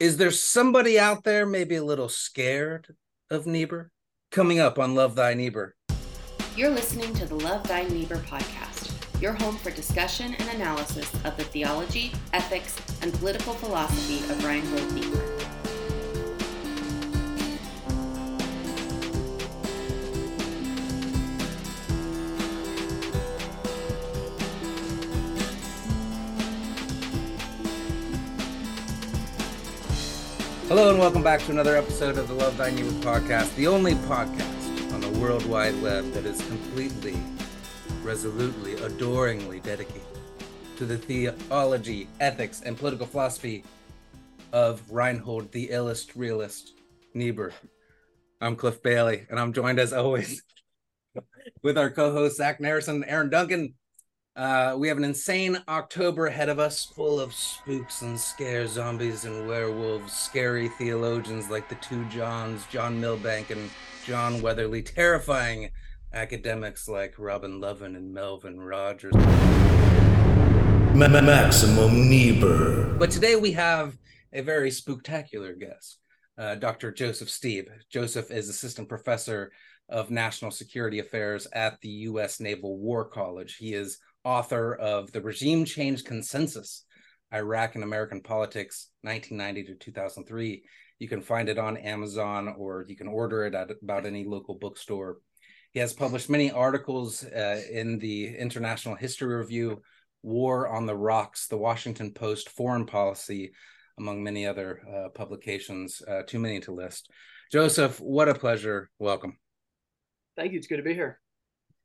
Is there somebody out there maybe a little scared of Niebuhr? Coming up on Love Thy Niebuhr. You're listening to the Love Thy Niebuhr podcast, your home for discussion and analysis of the theology, ethics, and political philosophy of Reinhold Niebuhr. Hello and welcome back to another episode of the Love Thy Niebuhr podcast, the only podcast on the World Wide Web that is completely, resolutely, adoringly dedicated to the theology, ethics, and political philosophy of Reinhold, the illest realist Niebuhr. I'm Cliff Bailey, and I'm joined as always with our co-host Zach Narrison, Aaron Duncan, uh, we have an insane October ahead of us, full of spooks and scare zombies and werewolves, scary theologians like the two Johns, John Milbank and John Weatherly, terrifying academics like Robin Lovin and Melvin Rogers. Maximum Niebuhr. But today we have a very spectacular guest, uh, Dr. Joseph Stieb. Joseph is assistant professor of national security affairs at the U.S. Naval War College. He is author of The Regime Change Consensus Iraq and American Politics, 1990 to 2003. You can find it on Amazon or you can order it at about any local bookstore. He has published many articles uh, in the International History Review, War on the Rocks, the Washington Post, Foreign Policy, among many other uh, publications, uh, too many to list. Joseph, what a pleasure. Welcome. Thank you. It's good to be here.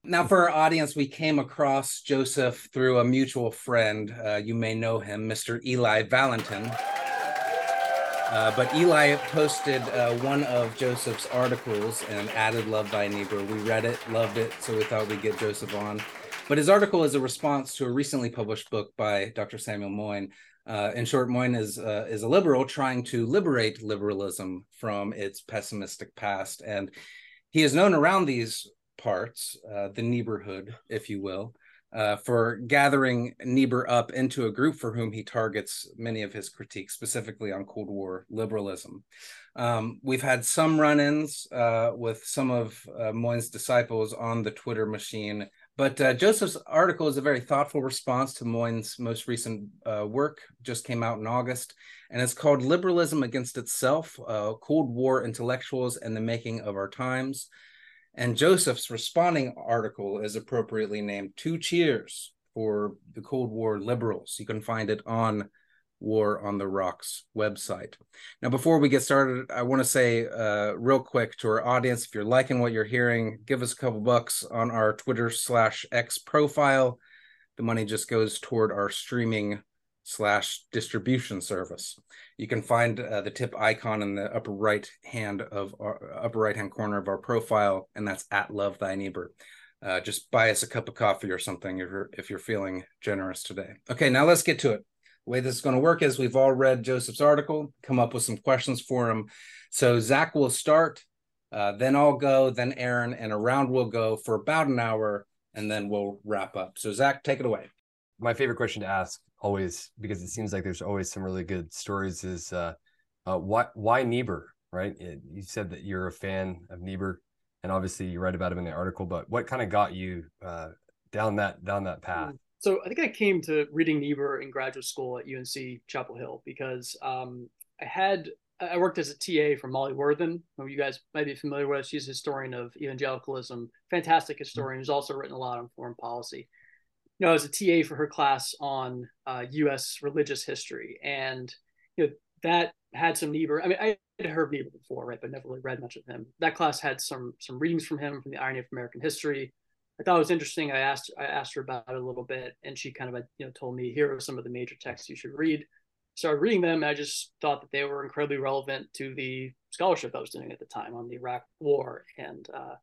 Now, for our audience, we came across Joseph through a mutual friend. Uh, you may know him, Mr. Eli Valentin. Uh, but Eli posted uh, one of Joseph's articles and added Love Thy Neighbor. We read it, loved it, so we thought we'd get Joseph on. But his article is a response to a recently published book by Dr. Samuel Moyn. Uh, in short, Moyn is uh, is a liberal trying to liberate liberalism from its pessimistic past, and he is known around these parts, uh, the neighborhood, if you will, uh, for gathering Niebuhr up into a group for whom he targets many of his critiques, specifically on Cold War liberalism. Um, we've had some run ins uh, with some of uh, Moyn's disciples on the Twitter machine, but uh, Joseph's article is a very thoughtful response to Moyn's most recent uh, work, just came out in August, and it's called Liberalism Against Itself Cold War Intellectuals and the Making of Our Times. And Joseph's responding article is appropriately named Two Cheers for the Cold War Liberals. You can find it on War on the Rocks website. Now, before we get started, I want to say uh, real quick to our audience if you're liking what you're hearing, give us a couple bucks on our Twitter slash X profile. The money just goes toward our streaming slash distribution service. You can find uh, the tip icon in the upper right hand of our upper right hand corner of our profile, and that's at Love Thy Niebuhr. Uh, just buy us a cup of coffee or something if you're if you're feeling generous today. Okay, now let's get to it. The way this is going to work is we've all read Joseph's article, come up with some questions for him. So Zach will start, uh, then I'll go, then Aaron, and around we'll go for about an hour, and then we'll wrap up. So Zach, take it away. My favorite question to ask always because it seems like there's always some really good stories is uh, uh why why Niebuhr right? It, you said that you're a fan of Niebuhr and obviously you write about him in the article but what kind of got you uh, down that down that path? Mm. so I think I came to reading Niebuhr in graduate school at UNC Chapel Hill because um, I had I worked as a TA for Molly Worthen, who you guys might be familiar with. She's a historian of evangelicalism, fantastic historian, who's also written a lot on foreign policy you know, I was a TA for her class on uh, U.S. religious history, and you know that had some Niebuhr. I mean, I had heard Niebuhr before, right, but never really read much of him. That class had some some readings from him from the Irony of American History. I thought it was interesting. I asked I asked her about it a little bit, and she kind of you know told me here are some of the major texts you should read. Started reading them, and I just thought that they were incredibly relevant to the scholarship I was doing at the time on the Iraq War, and uh,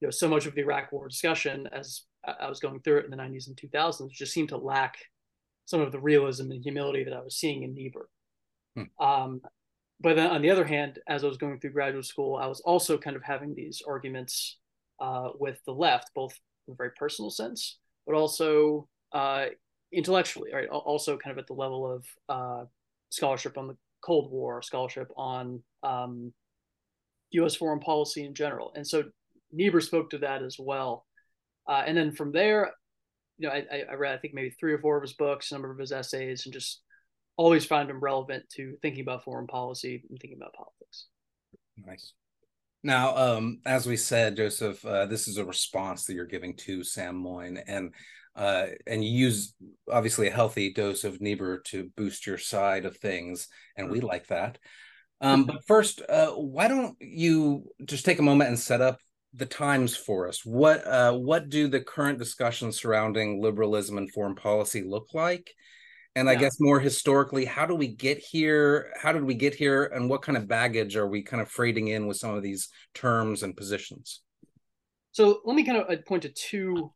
you know so much of the Iraq War discussion as I was going through it in the 90s and 2000s just seemed to lack some of the realism and humility that I was seeing in Niebuhr. Hmm. Um, but then on the other hand, as I was going through graduate school, I was also kind of having these arguments uh, with the left, both in a very personal sense, but also uh, intellectually, right? Also kind of at the level of uh, scholarship on the Cold War scholarship on um, U.S. foreign policy in general, and so Niebuhr spoke to that as well. Uh, and then from there, you know, I, I read I think maybe three or four of his books, a number of his essays, and just always found him relevant to thinking about foreign policy and thinking about politics. Nice. Now, um, as we said, Joseph, uh, this is a response that you're giving to Sam Moyn, and uh, and you use obviously a healthy dose of Niebuhr to boost your side of things, and we mm-hmm. like that. Um, but first, uh, why don't you just take a moment and set up the times for us? What uh, what do the current discussions surrounding liberalism and foreign policy look like? And yeah. I guess more historically, how do we get here? How did we get here? And what kind of baggage are we kind of freighting in with some of these terms and positions? So let me kind of uh, point to two,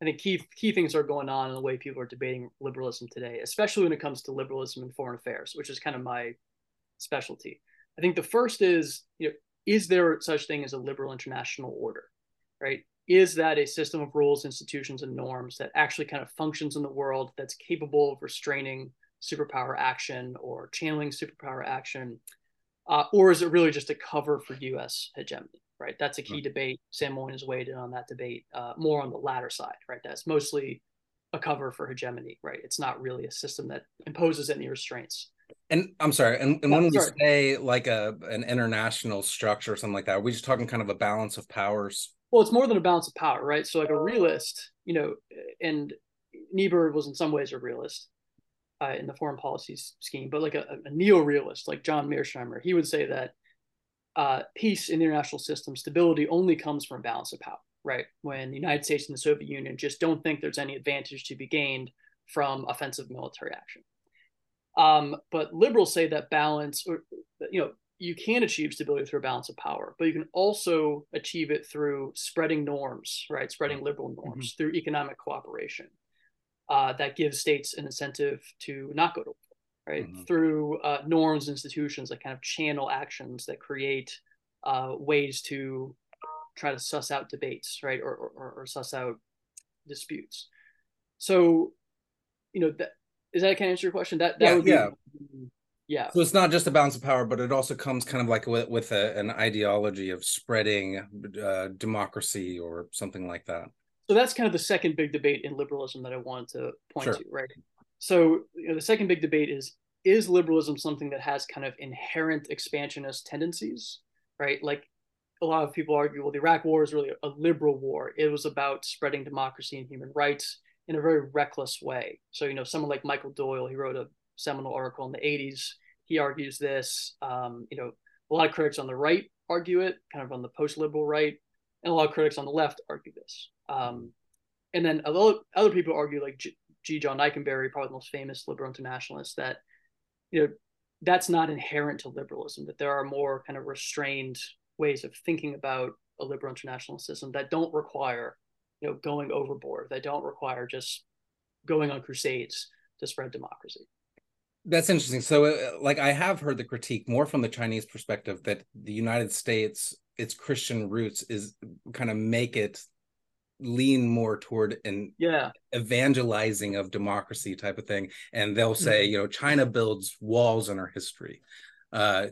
I think key key things are going on in the way people are debating liberalism today, especially when it comes to liberalism and foreign affairs, which is kind of my specialty. I think the first is, you know, is there such thing as a liberal international order, right? is that a system of rules, institutions, and norms that actually kind of functions in the world that's capable of restraining superpower action or channeling superpower action? Uh, or is it really just a cover for US hegemony, right? That's a key mm-hmm. debate. Sam Moyn has weighed in on that debate uh, more on the latter side, right? That's mostly a cover for hegemony, right? It's not really a system that imposes any restraints. And I'm sorry, and, and when we say like a an international structure or something like that, we're we just talking kind of a balance of powers? well it's more than a balance of power right? So like a realist you know and niebuhr was in some ways a realist uh, in the foreign policy scheme but like a, a neo-realist like john mearsheimer he would say that uh, peace in the international system stability only comes from balance of power right? When the united states and the soviet union just don't think there's any advantage to be gained from offensive military action um, but liberals say that balance or you know you can achieve stability through a balance of power, but you can also achieve it through spreading norms, right? Spreading liberal norms mm-hmm. through economic cooperation uh, that gives states an incentive to not go to war, right? Mm-hmm. Through uh, norms, institutions that kind of channel actions that create uh, ways to try to suss out debates, right? Or, or, or suss out disputes. So, you know, that is that kind of answer your question? That that yeah, would be yeah. Yeah. So it's not just a balance of power but it also comes kind of like with, with a, an ideology of spreading uh, democracy or something like that. So that's kind of the second big debate in liberalism that i wanted to point sure. to right? So you know, the second big debate is is liberalism something that has kind of inherent expansionist tendencies right? Like a lot of people argue well the iraq war is really a liberal war. It was about spreading democracy and human rights in a very reckless way so you know someone like michael doyle he wrote a seminal article in the 80s. He argues this. Um, you know, a lot of critics on the right argue it, kind of on the post-liberal right, and a lot of critics on the left argue this. Um, and then other other people argue, like G. John Ikenberry, probably the most famous liberal internationalist, that you know that's not inherent to liberalism. That there are more kind of restrained ways of thinking about a liberal international system that don't require you know going overboard that don't require just going on crusades to spread democracy that's interesting. So, uh, like, I have heard the critique more from the Chinese perspective that the United States, its Christian roots, is kind of make it lean more toward an yeah evangelizing of democracy type of thing and they'll say mm-hmm. you know china builds walls in our history uh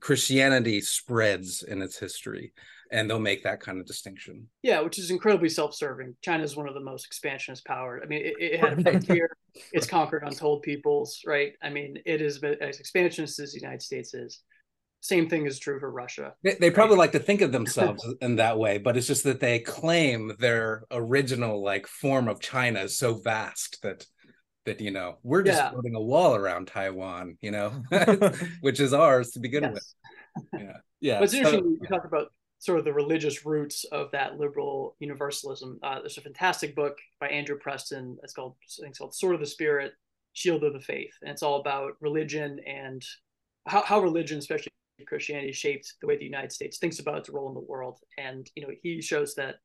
christianity spreads in its history and they'll make that kind of distinction. Yeah, which is incredibly self-serving. China is one of the most expansionist powers. I mean, it, it had a frontier. it's conquered untold peoples, right? I mean, it is as expansionist as the United States is. Same thing is true for Russia. They, they probably like to think of themselves in that way, but it's just that they claim their original like form of China is so vast that that you know we're just yeah. building a wall around Taiwan, you know, which is ours to begin yes. with. Yeah, yeah. But it's interesting so, you talk about sort of the religious roots of that liberal universalism. Uh, there's a fantastic book by Andrew Preston. It's called I think it's called Sword of the Spirit, Shield of the Faith, and it's all about religion and how, how religion, especially Christianity, shaped the way the United States thinks about its role in the world. And you know, he shows that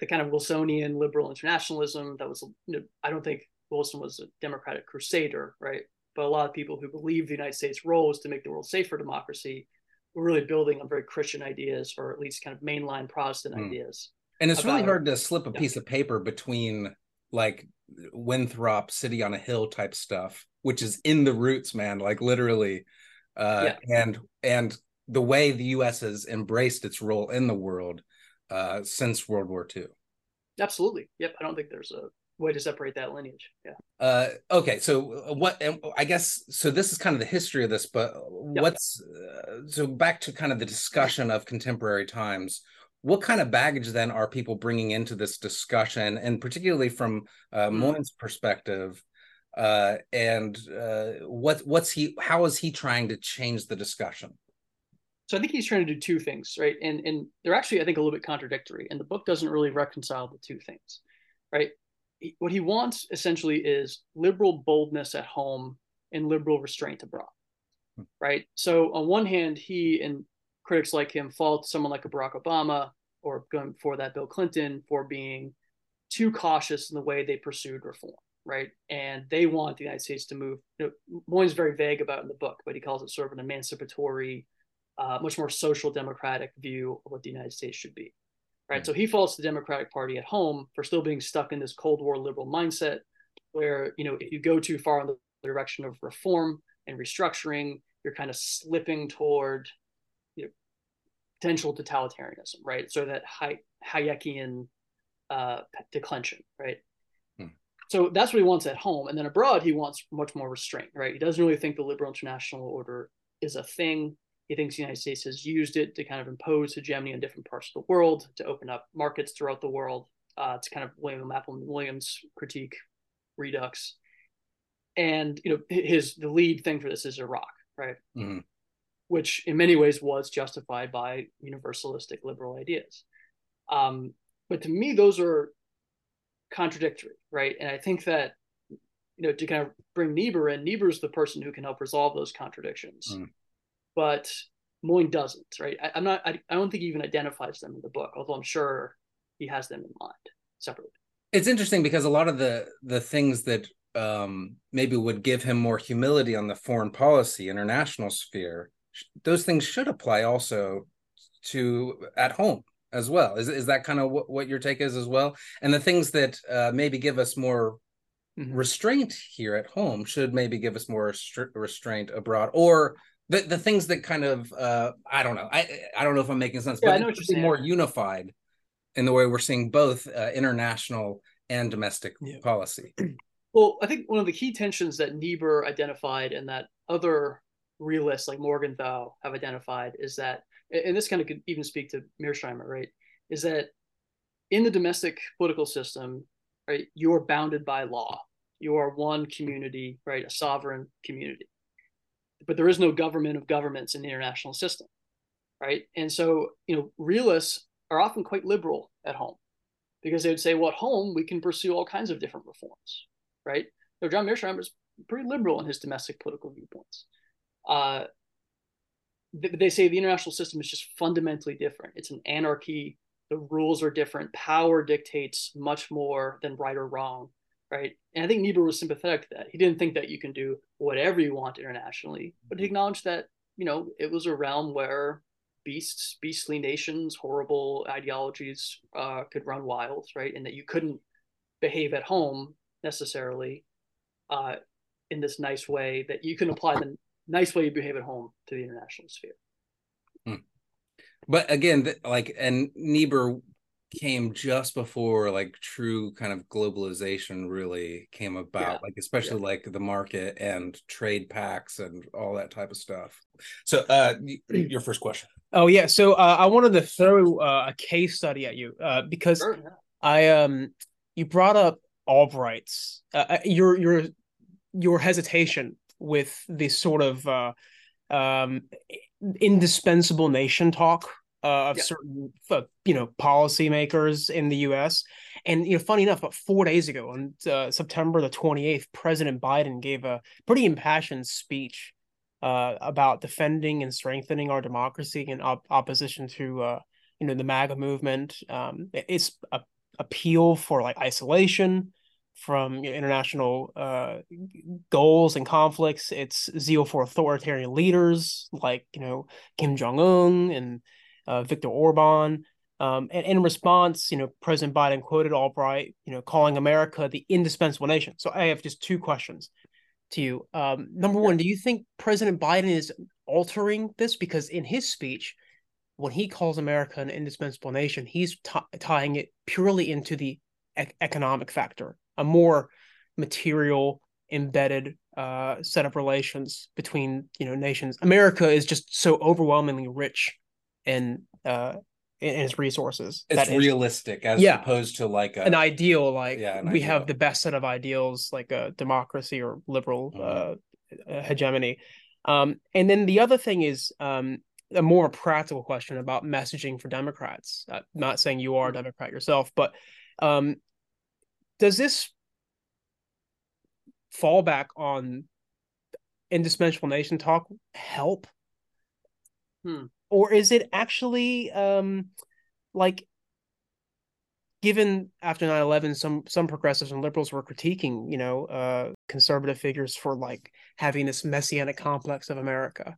the kind of Wilsonian liberal internationalism that was, you know, I don't think Wilson was a democratic crusader, right? But a lot of people who believe the United States' role is to make the world safe for democracy we're really building on very Christian ideas, or at least kind of mainline Protestant mm. ideas. And it's really hard to slip a yeah. piece of paper between like Winthrop City on a Hill type stuff, which is in the roots, man, like literally. Uh, yeah. and and the way the US has embraced its role in the world uh, since World War II. Absolutely. Yep. I don't think there's a way to separate that lineage. Yeah. Uh, okay. So uh, what? I guess so. This is kind of the history of this, but yep. what's uh, so back to kind of the discussion of contemporary times. What kind of baggage then are people bringing into this discussion, and particularly from uh, mm. Moyn's perspective? Uh, and uh, what what's he? How is he trying to change the discussion? so I think he's trying to do two things, right? And and they're actually I think a little bit contradictory, and the book doesn't really reconcile the two things, right? What he wants essentially is liberal boldness at home and liberal restraint abroad, right? So on one hand, he and critics like him fault someone like a Barack Obama or going before that Bill Clinton for being too cautious in the way they pursued reform, right? And they want the United States to move. You know, Moyn's very vague about in the book, but he calls it sort of an emancipatory, uh, much more social democratic view of what the United States should be right? So he faults the Democratic Party at home for still being stuck in this Cold War liberal mindset, where you know if you go too far in the direction of reform and restructuring, you're kind of slipping toward you know, potential totalitarianism, right? So that Hay- Hayekian uh, declension, right? Hmm. So that's what he wants at home, and then abroad he wants much more restraint, right? He doesn't really think the liberal international order is a thing. He thinks the United States has used it to kind of impose hegemony on different parts of the world, to open up markets throughout the world. Uh, it's kind of William Appleman Williams critique redux. And you know, his the lead thing for this is Iraq, right? Mm-hmm. Which in many ways was justified by universalistic liberal ideas. Um, but to me, those are contradictory, right? And I think that you know to kind of bring Niebuhr in, Niebuhr is the person who can help resolve those contradictions. Mm but Moyn doesn't, right? I, am not, I, I don't think he even identifies them in the book, although I'm sure he has them in mind separately. It's interesting because a lot of the the things that um, maybe would give him more humility on the foreign policy, international sphere, those things should apply also to at home as well. Is is that kind of what, what your take is as well? And the things that uh, maybe give us more mm-hmm. restraint here at home should maybe give us more restraint abroad, or the the things that kind of uh I don't know I I don't know if I'm making sense, yeah, but I know what you're more unified in the way we're seeing both uh, international and domestic yeah. policy. Well, I think one of the key tensions that Niebuhr identified and that other realists like Morgenthau have identified is that, and this kind of could even speak to Mearsheimer, right? Is that in the domestic political system, right, you are bounded by law. You are one community, right, a sovereign community but there is no government of governments in the international system, right? And so, you know, realists are often quite liberal at home because they would say, well, at home, we can pursue all kinds of different reforms, right? So John Mearsheimer is pretty liberal in his domestic political viewpoints. Uh, they say the international system is just fundamentally different. It's an anarchy. The rules are different. Power dictates much more than right or wrong right? And I think Niebuhr was sympathetic to that. He didn't think that you can do whatever you want internationally, but he acknowledged that you know it was a realm where beasts, beastly nations, horrible ideologies uh, could run wild, right? And that you couldn't behave at home necessarily uh, in this nice way that you can apply the nice way you behave at home to the international sphere. Hmm. But again, like, and Niebuhr came just before like true kind of globalization really came about yeah. like especially yeah. like the market and trade pacts and all that type of stuff so uh your first question oh yeah so uh, i wanted to throw uh, a case study at you uh because sure, yeah. i um you brought up albright's uh, uh, your your your hesitation with this sort of uh um indispensable nation talk uh, of certain uh, you know policymakers in the U.S. And you know, funny enough, about four days ago, on uh, September the 28th, President Biden gave a pretty impassioned speech uh, about defending and strengthening our democracy in op- opposition to uh, you know the MAGA movement. Um, it's a appeal for like isolation from you know, international uh, goals and conflicts. It's zeal for authoritarian leaders like you know Kim Jong Un and uh, Viktor Orban. Um, and in response, you know, President Biden quoted Albright, you know, calling America the indispensable nation. So I have just two questions to you. Um, number one, do you think President Biden is altering this? Because in his speech, when he calls America an indispensable nation, he's t- tying it purely into the e- economic factor, a more material, embedded uh, set of relations between you know nations. America is just so overwhelmingly rich in uh, in its resources. It's realistic as yeah, opposed to like a, an ideal. Like yeah, we ideal. have the best set of ideals, like a democracy or liberal mm-hmm. uh, hegemony. Um, and then the other thing is um, a more practical question about messaging for Democrats. Uh, not saying you are a mm-hmm. Democrat yourself, but um, does this fall back on indispensable nation talk help? Hmm. Or is it actually um, like given after 9-11 some some progressives and liberals were critiquing you know uh, conservative figures for like having this messianic complex of america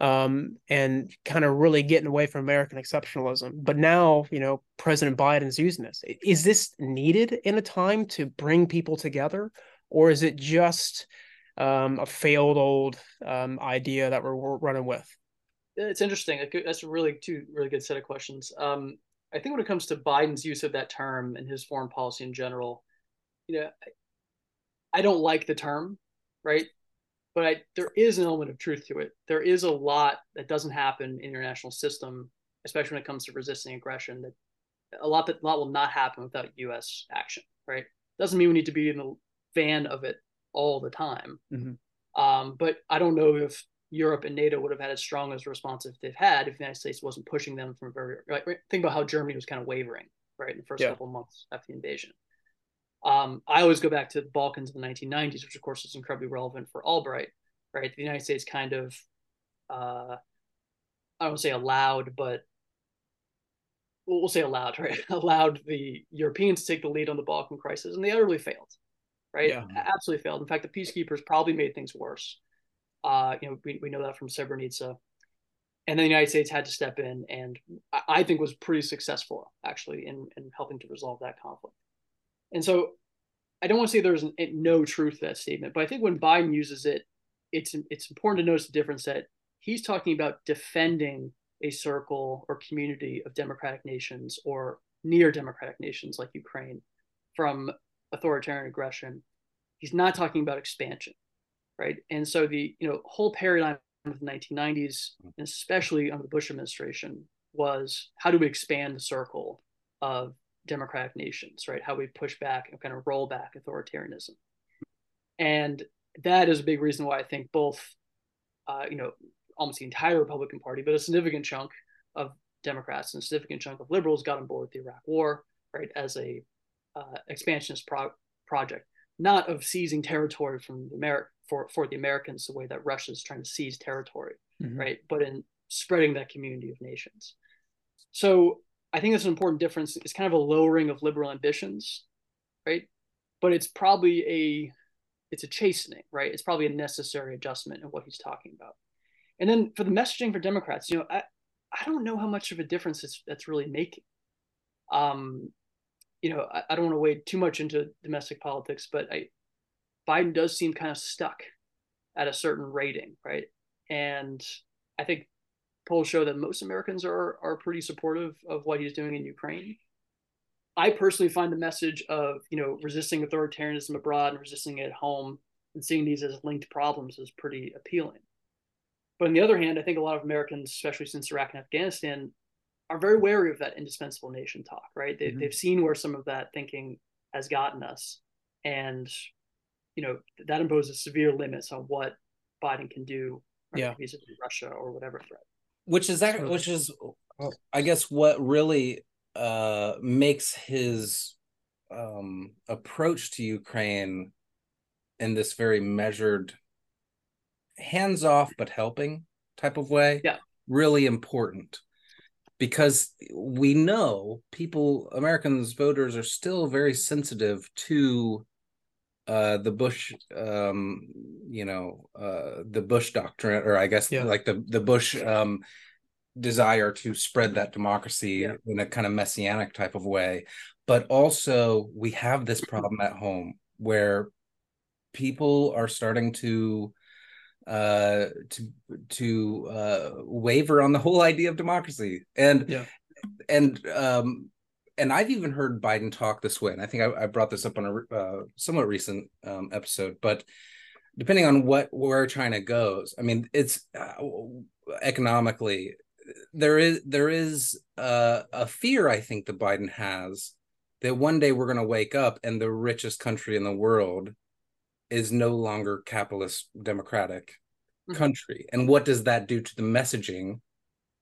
um, and kind of really getting away from American exceptionalism. But now, you know, President Biden's using this. Is this needed in a time to bring people together, or is it just um, a failed old um, idea that we're, we're, running with? It's interesting. That's a really two really good set of questions. Um, I think when it comes to Biden's use of that term and his foreign policy in general, you know, I don't like the term, right? but I, there is an element of truth to it. There is a lot that doesn't happen in the international system, especially when it comes to resisting aggression. That a lot that a lot will not happen without U.S. action. Right? Doesn't mean we need to be in the fan of it all the time. Mm-hmm. Um, but I don't know if Europe and NATO would have had as strong as response if they've had if the United States wasn't pushing them from very. Right, think about how Germany was kind of wavering right in the first yeah. couple of months after the invasion. Um, I always go back to the Balkans in the 1990s, which of course is incredibly relevant for Albright, right? The United States kind of, uh, I don't say allowed, but we'll, we'll say allowed, right? allowed the Europeans to take the lead on the Balkan crisis, and they utterly failed, right? Yeah. Absolutely failed. In fact, the peacekeepers probably made things worse. Uh, you know, we, we know that from Srebrenica. And then the United States had to step in, and I think was pretty successful actually in, in helping to resolve that conflict. And so I don't want to say there's an, no truth to that statement, but I think when Biden uses it, it's it's important to notice the difference that he's talking about defending a circle or community of democratic nations or near democratic nations like Ukraine from authoritarian aggression. He's not talking about expansion, right? And so the you know whole paradigm of the 1990s, and especially under the Bush administration, was how do we expand the circle of democratic nations, right? How we push back and kind of roll back authoritarianism. And that is a big reason why I think both, uh, you know, almost the entire Republican Party, but a significant chunk of Democrats and a significant chunk of liberals got on board with the Iraq War, right, as a uh, expansionist pro- project, not of seizing territory from the Ameri- for for the Americans the way that Russia is trying to seize territory, mm-hmm. right, but in spreading that community of nations. So I think that's an important difference. It's kind of a lowering of liberal ambitions, right? But it's probably a it's a chastening, right? It's probably a necessary adjustment in what he's talking about. And then for the messaging for Democrats, you know, I I don't know how much of a difference it's that's really making. Um, you know, I, I don't want to wade too much into domestic politics, but I Biden does seem kind of stuck at a certain rating, right? And I think polls show that most Americans are are pretty supportive of what he's doing in Ukraine. I personally find the message of you know resisting authoritarianism abroad and resisting it at home and seeing these as linked problems is pretty appealing. But on the other hand, I think a lot of Americans, especially since Iraq and Afghanistan, are very wary of that indispensable nation talk. Right? They, mm-hmm. They've seen where some of that thinking has gotten us, and you know that imposes severe limits on what Biden can do right, yeah. vis-a-vis Russia or whatever threat which is that which is i guess what really uh makes his um approach to ukraine in this very measured hands off but helping type of way yeah really important because we know people americans voters are still very sensitive to uh, the Bush, um, you know, uh, the Bush doctrine, or I guess yeah. like the the Bush um, desire to spread that democracy yeah. in a kind of messianic type of way but also we have this problem at home where people are starting to uh to to uh waver on the whole idea of democracy and yeah. and um and I've even heard Biden talk this way, and I think I, I brought this up on a uh, somewhat recent um, episode. But depending on what where China goes, I mean, it's uh, economically there is there is uh, a fear I think that Biden has that one day we're going to wake up and the richest country in the world is no longer capitalist democratic mm-hmm. country. And what does that do to the messaging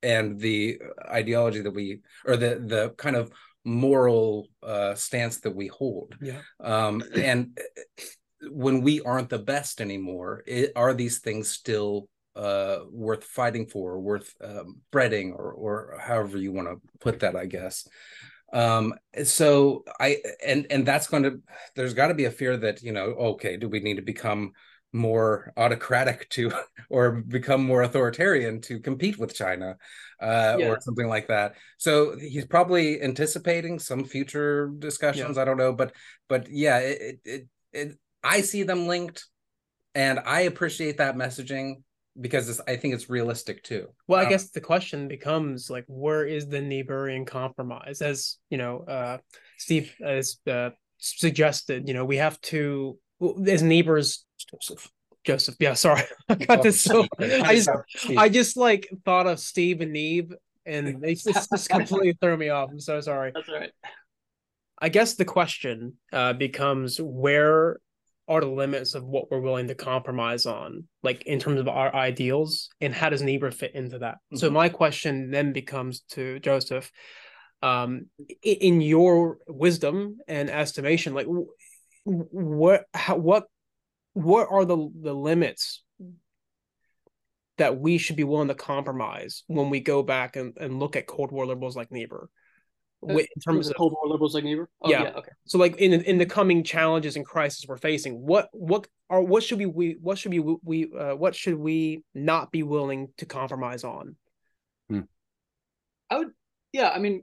and the ideology that we or the the kind of moral uh stance that we hold? Yeah. Um and when we aren't the best anymore it, are these things still uh worth fighting for worth um, spreading or or however you want to put that i guess um so i and and that's going to there's got to be a fear that you know okay do we need to become more autocratic to or become more authoritarian to compete with china uh yeah. or something like that so he's probably anticipating some future discussions yeah. i don't know but but yeah it, it it i see them linked and i appreciate that messaging because I think it's realistic too. Well, I um, guess the question becomes like, where is the Niebuhrian compromise? As you know, uh, Steve has uh, suggested, you know, we have to as neighbors. Joseph. Joseph, yeah, sorry, I got this so. I just, I just like thought of Steve and Neve, and they just, just completely threw me off. I'm so sorry. That's right. I guess the question uh, becomes where are the limits of what we're willing to compromise on, like in terms of our ideals, and how does Niebuhr fit into that? Mm-hmm. So my question then becomes to Joseph, um, in your wisdom and estimation, like what, how, what, what are the the limits that we should be willing to compromise when we go back and, and look at Cold War liberals like Niebuhr? In terms of Cold War liberals like Niebuhr. Oh, yeah. yeah. Okay. So like in in the coming challenges and crises we're facing, what what are what should we we what should we we uh, what should we not be willing to compromise on? Hmm. I would. Yeah. I mean,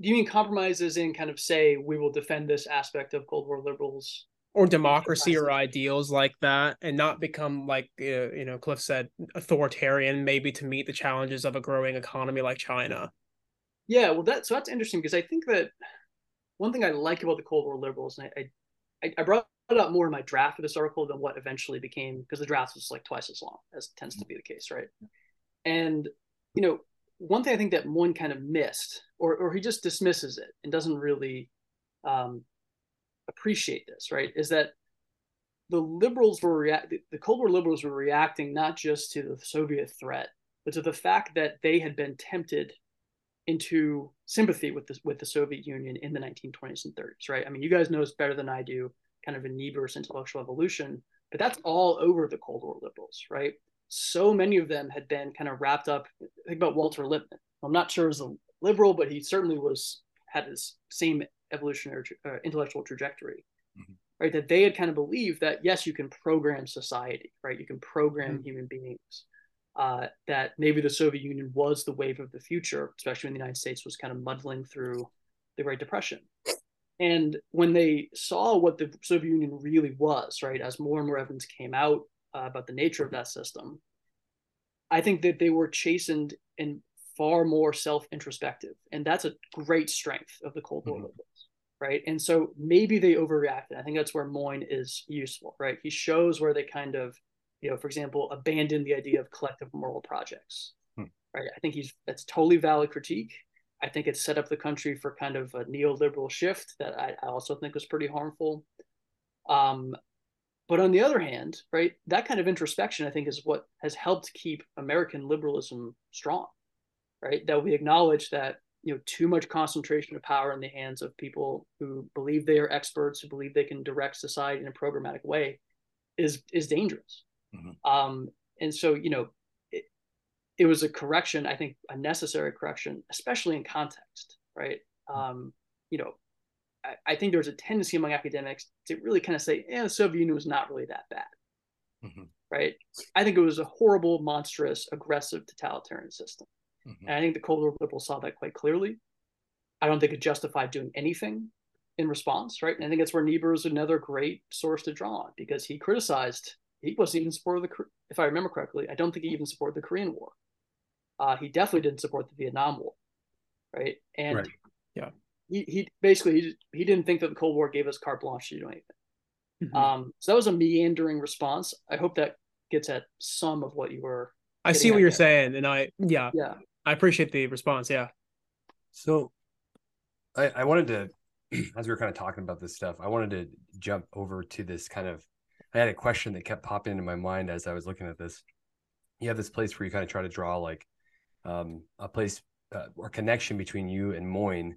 do you mean compromises in kind of say we will defend this aspect of Cold War liberals? Or democracy or ideals like that, and not become like uh, you know Cliff said, authoritarian, maybe to meet the challenges of a growing economy like China. Yeah, well, that so that's interesting because I think that one thing I like about the Cold War liberals, and I I, I brought it up more in my draft of this article than what eventually became because the draft was like twice as long as tends to be the case, right? And you know, one thing I think that Moyn kind of missed, or or he just dismisses it and doesn't really um, appreciate this, right? Is that the liberals were react the Cold War liberals were reacting not just to the Soviet threat, but to the fact that they had been tempted into sympathy with the with the Soviet Union in the 1920s and 30s, right? I mean, you guys know this better than I do, kind of in Niebuhr's intellectual evolution, but that's all over the Cold War liberals, right? So many of them had been kind of wrapped up. Think about Walter Lippmann. I'm not sure as a liberal, but he certainly was had his same evolutionary uh, intellectual trajectory, mm-hmm. right? That they had kind of believed that yes, you can program society, right? You can program mm-hmm. human beings uh, that maybe the Soviet Union was the wave of the future, especially when the United States was kind of muddling through the Great Depression. And when they saw what the Soviet Union really was, right, as more and more evidence came out uh, about the nature of that system, I think that they were chastened and far more self-introspective, and that's a great strength of the Cold War mm-hmm. right? And so maybe they overreacted. I think that's where Moyn is useful, right? He shows where they kind of you know, for example, abandon the idea of collective moral projects. Hmm. Right. I think he's that's totally valid critique. I think it set up the country for kind of a neoliberal shift that I, I also think was pretty harmful. Um, but on the other hand, right, that kind of introspection, I think, is what has helped keep American liberalism strong. Right. That we acknowledge that you know too much concentration of power in the hands of people who believe they are experts, who believe they can direct society in a programmatic way, is is dangerous Mm-hmm. Um, and so, you know, it, it, was a correction, I think a necessary correction, especially in context, right? Mm-hmm. Um, you know, I, I, think there was a tendency among academics to really kind of say, yeah, the Soviet Union was not really that bad. Mm-hmm. Right. I think it was a horrible, monstrous, aggressive, totalitarian system. Mm-hmm. And I think the Cold War liberals saw that quite clearly. I don't think it justified doing anything in response, right? And I think that's where Niebuhr is another great source to draw on because he criticized, he wasn't even supportive of the, if I remember correctly, I don't think he even supported the Korean War. Uh, he definitely didn't support the Vietnam War, right? And right. yeah, he, he basically he, he didn't think that the Cold War gave us carte blanche to do anything. Mm-hmm. Um, so that was a meandering response. I hope that gets at some of what you were. I see what you're saying, and I yeah yeah I appreciate the response. Yeah. So, I I wanted to, as we were kind of talking about this stuff, I wanted to jump over to this kind of. I had a question that kept popping into my mind as I was looking at this. You have this place where you kind of try to draw like um, a place uh, or connection between you and Moyn,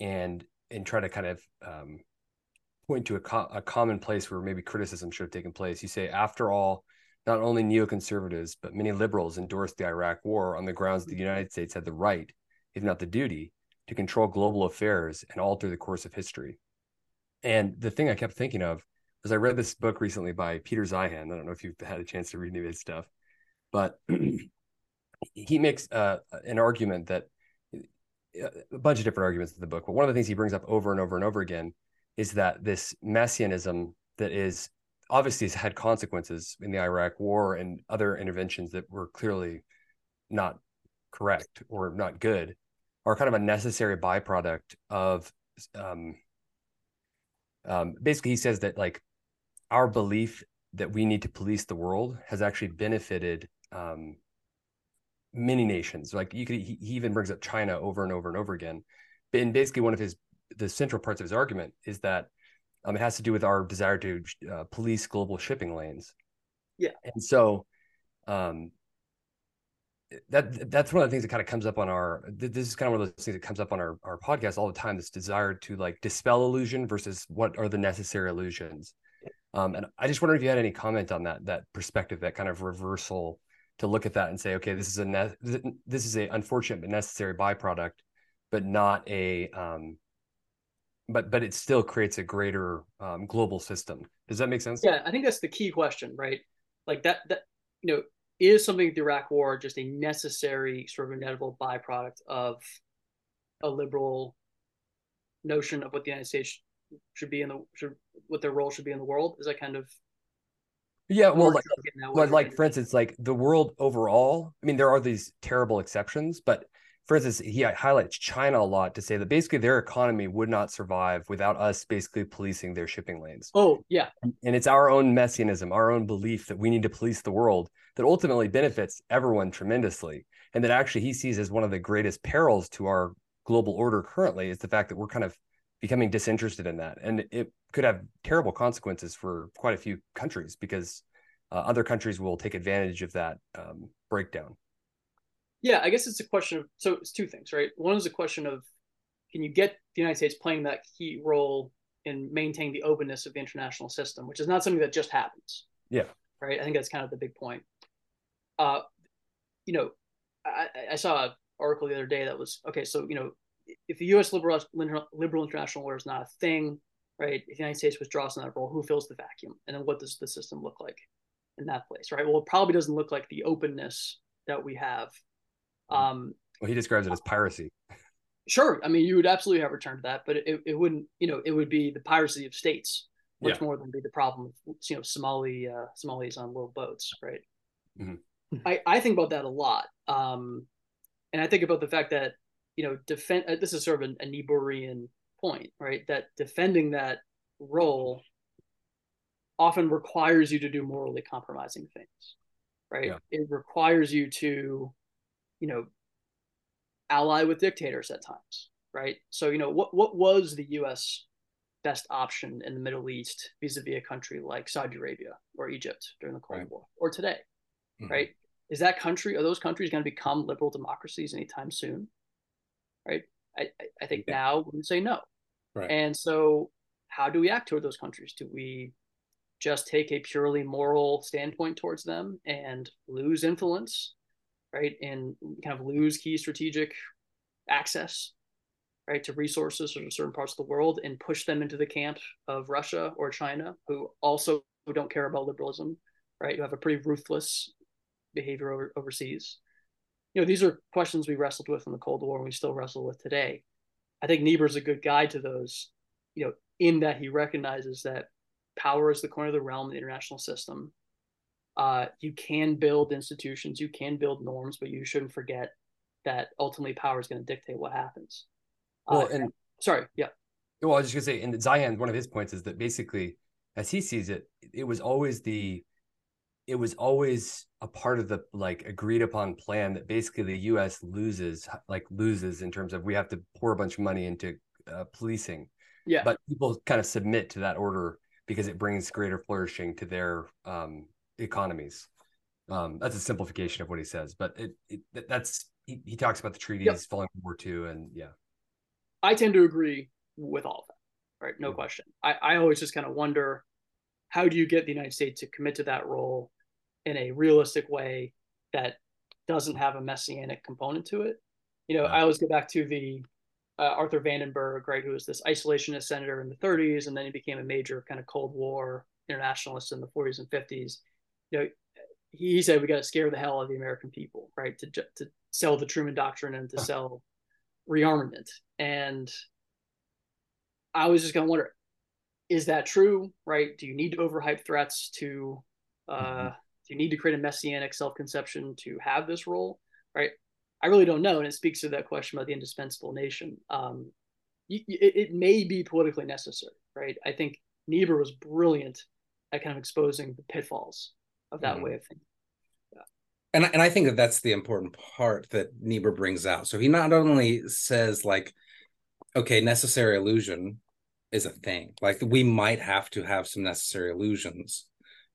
and and try to kind of um, point to a, co- a common place where maybe criticism should have taken place. You say, after all, not only neoconservatives, but many liberals endorsed the Iraq war on the grounds that the United States had the right, if not the duty, to control global affairs and alter the course of history. And the thing I kept thinking of was I read this book recently by Peter Zeihan. I don't know if you've had a chance to read any of his stuff, but he makes uh, an argument that a bunch of different arguments in the book, but one of the things he brings up over and over and over again is that this messianism that is obviously has had consequences in the Iraq war and other interventions that were clearly not correct or not good are kind of a necessary byproduct of um, um, basically he says that like our belief that we need to police the world has actually benefited um, many nations like you could he, he even brings up china over and over and over again and basically one of his the central parts of his argument is that um, it has to do with our desire to uh, police global shipping lanes. Yeah, and so um, that that's one of the things that kind of comes up on our. This is kind of one of those things that comes up on our our podcast all the time. This desire to like dispel illusion versus what are the necessary illusions. Um, and I just wonder if you had any comment on that that perspective, that kind of reversal to look at that and say, okay, this is a ne- this is a unfortunate but necessary byproduct, but not a um, but but it still creates a greater um, global system. Does that make sense? Yeah, I think that's the key question, right? Like that that you know is something the Iraq War just a necessary sort of inevitable byproduct of a liberal notion of what the United States should be in the should what their role should be in the world? Is that kind of yeah, well, like, like, like for instance, like the world overall. I mean, there are these terrible exceptions, but for instance, he highlights China a lot to say that basically their economy would not survive without us basically policing their shipping lanes. Oh, yeah. And it's our own messianism, our own belief that we need to police the world that ultimately benefits everyone tremendously. And that actually he sees as one of the greatest perils to our global order currently is the fact that we're kind of becoming disinterested in that. And it could have terrible consequences for quite a few countries because uh, other countries will take advantage of that um, breakdown. Yeah, I guess it's a question of so it's two things, right? One is a question of can you get the United States playing that key role in maintaining the openness of the international system, which is not something that just happens. Yeah. Right. I think that's kind of the big point. Uh, you know, I, I saw an article the other day that was okay. So you know, if the U.S. liberal liberal international order is not a thing, right? If the United States withdraws from that role, who fills the vacuum, and then what does the system look like in that place, right? Well, it probably doesn't look like the openness that we have um, well, he describes it as piracy. Sure, I mean you would absolutely have returned to that, but it, it wouldn't. You know, it would be the piracy of states much yeah. more than be the problem of you know Somali uh, Somalis on little boats, right? Mm-hmm. I I think about that a lot, um, and I think about the fact that you know defend. Uh, this is sort of a, a Niebuhrian point, right? That defending that role often requires you to do morally compromising things, right? Yeah. It requires you to you know, ally with dictators at times, right? So, you know, what what was the U.S. best option in the Middle East vis-a-vis a country like Saudi Arabia or Egypt during the Cold right. War or today, mm-hmm. right? Is that country are those countries going to become liberal democracies anytime soon? Right? I, I think yeah. now we say no. Right. And so, how do we act toward those countries? Do we just take a purely moral standpoint towards them and lose influence right, and kind of lose key strategic access, right, to resources from certain parts of the world and push them into the camp of Russia or China, who also don't care about liberalism, right, who have a pretty ruthless behavior over, overseas. You know, these are questions we wrestled with in the Cold War and we still wrestle with today. I think Niebuhr's a good guide to those, you know, in that he recognizes that power is the corner of the realm, in the international system. Uh, you can build institutions, you can build norms, but you shouldn't forget that ultimately power is going to dictate what happens. Well, uh, and sorry, yeah. Well, I was just gonna say, and Zeihan, one of his points is that basically, as he sees it, it was always the, it was always a part of the like agreed upon plan that basically the U.S. loses, like loses in terms of we have to pour a bunch of money into uh, policing. Yeah. But people kind of submit to that order because it brings greater flourishing to their um, economies. Um, that's a simplification of what he says, but it, it that's he, he talks about the treaties yep. following World War II, and yeah. I tend to agree with all of that, right? No yeah. question. I, I always just kind of wonder how do you get the United States to commit to that role in a realistic way that doesn't have a messianic component to it? You know, yeah. I always go back to the uh, Arthur Vandenberg, right, who was this isolationist senator in the 30s, and then he became a major kind of Cold War internationalist in the 40s and 50s. You know, he said we got to scare the hell out of the American people, right, to to sell the Truman Doctrine and to sell rearmament. And I was just going to wonder, is that true? Right? Do you need to overhype threats to? Uh, mm-hmm. Do you need to create a messianic self-conception to have this role? Right? I really don't know, and it speaks to that question about the indispensable nation. Um, it, it may be politically necessary, right? I think Niebuhr was brilliant at kind of exposing the pitfalls of that mm-hmm. way of thinking. And, and I think that that's the important part that Niebuhr brings out. So he not only says like, okay, necessary illusion is a thing. Like we might have to have some necessary illusions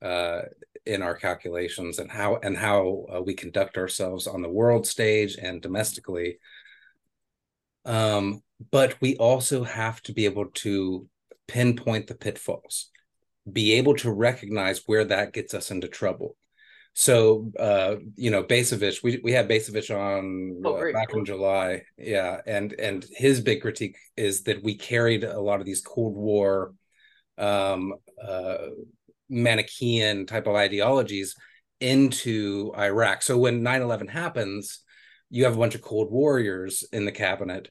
uh, in our calculations and how and how uh, we conduct ourselves on the world stage and domestically. Um, but we also have to be able to pinpoint the pitfalls, be able to recognize where that gets us into trouble. So uh, you know, Bacevich, we we had Bacevich on oh, uh, back in July, yeah, and and his big critique is that we carried a lot of these Cold War um, uh, Manichaean type of ideologies into Iraq. So when 9/11 happens, you have a bunch of Cold Warriors in the cabinet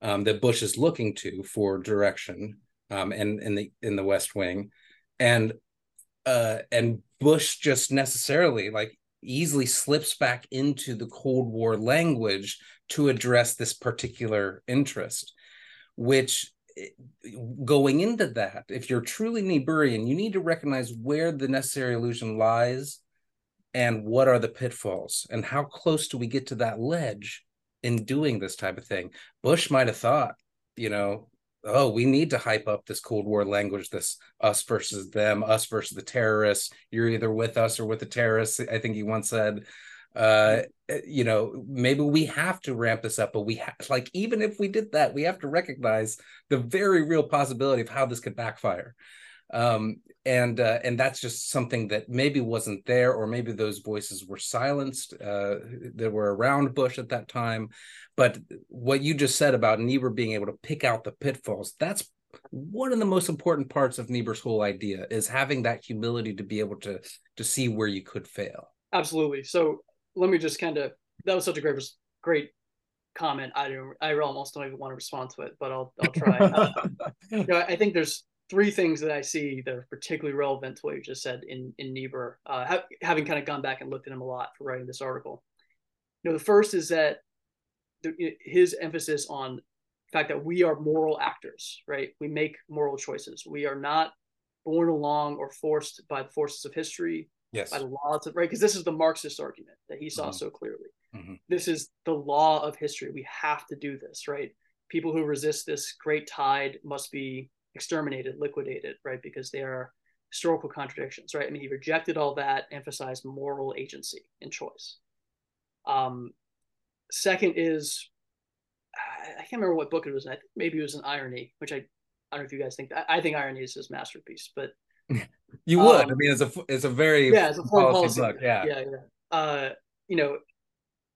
um, that Bush is looking to for direction, um, and in the in the West Wing, and uh, and Bush just necessarily like easily slips back into the Cold War language to address this particular interest, which going into that, if you're truly Niebuhrian, you need to recognize where the necessary illusion lies and what are the pitfalls and how close do we get to that ledge in doing this type of thing. Bush might have thought, you know, oh, we need to hype up this Cold War language, this us versus them, us versus the terrorists. You're either with us or with the terrorists. I think he once said, uh, eh, you know, maybe we have to ramp this up, but we have like even if we did that, we have to recognize the very real possibility of how this could backfire. Um, and uh, and that's just something that maybe wasn't there, or maybe those voices were silenced uh, that were around Bush at that time. But what you just said about Niebuhr being able to pick out the pitfalls, that's one of the most important parts of Niebuhr's whole idea is having that humility to be able to to see where you could fail. Absolutely. So let me just kind of that was such a great great comment. I don't I almost don't even want to respond to it, but I'll I'll try. uh, you know, I think there's three things that I see that are particularly relevant to what you just said in in Niebuhr, uh, ha- having kind of gone back and looked at him a lot for writing this article. You know, the first is that the, his emphasis on the fact that we are moral actors, right? We make moral choices. We are not born along or forced by the forces of history, yes. by the laws of right. Because this is the Marxist argument that he saw mm-hmm. so clearly. Mm-hmm. This is the law of history. We have to do this, right? People who resist this great tide must be exterminated, liquidated, right? Because they are historical contradictions, right? I mean, he rejected all that, emphasized moral agency and choice. Um, second is, I, can't remember what book it was. I think maybe it was an irony, which I, I don't know if you guys think that. I think irony is his masterpiece, but you would. Um, I mean, it's a it's a very yeah, it's a policy, policy book. Yeah, yeah, yeah. Uh, you know,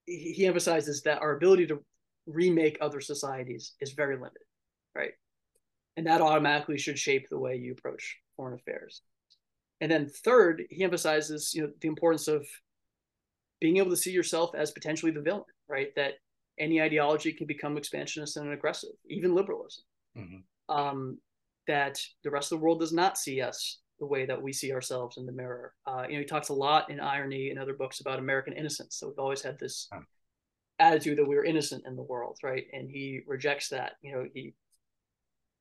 he, he emphasizes that our ability to remake other societies is very limited, right? and that automatically should shape the way you approach foreign affairs. And then third, he emphasizes you know the importance of being able to see yourself as potentially the villain, right? That any ideology can become expansionist and aggressive, even liberalism. Mm-hmm. Um, that the rest of the world does not see us the way that we see ourselves in the mirror. Uh, you know, he talks a lot in Irony and other books about American innocence. So we've always had this attitude that we are innocent in the world, right? And he rejects that. You know, he,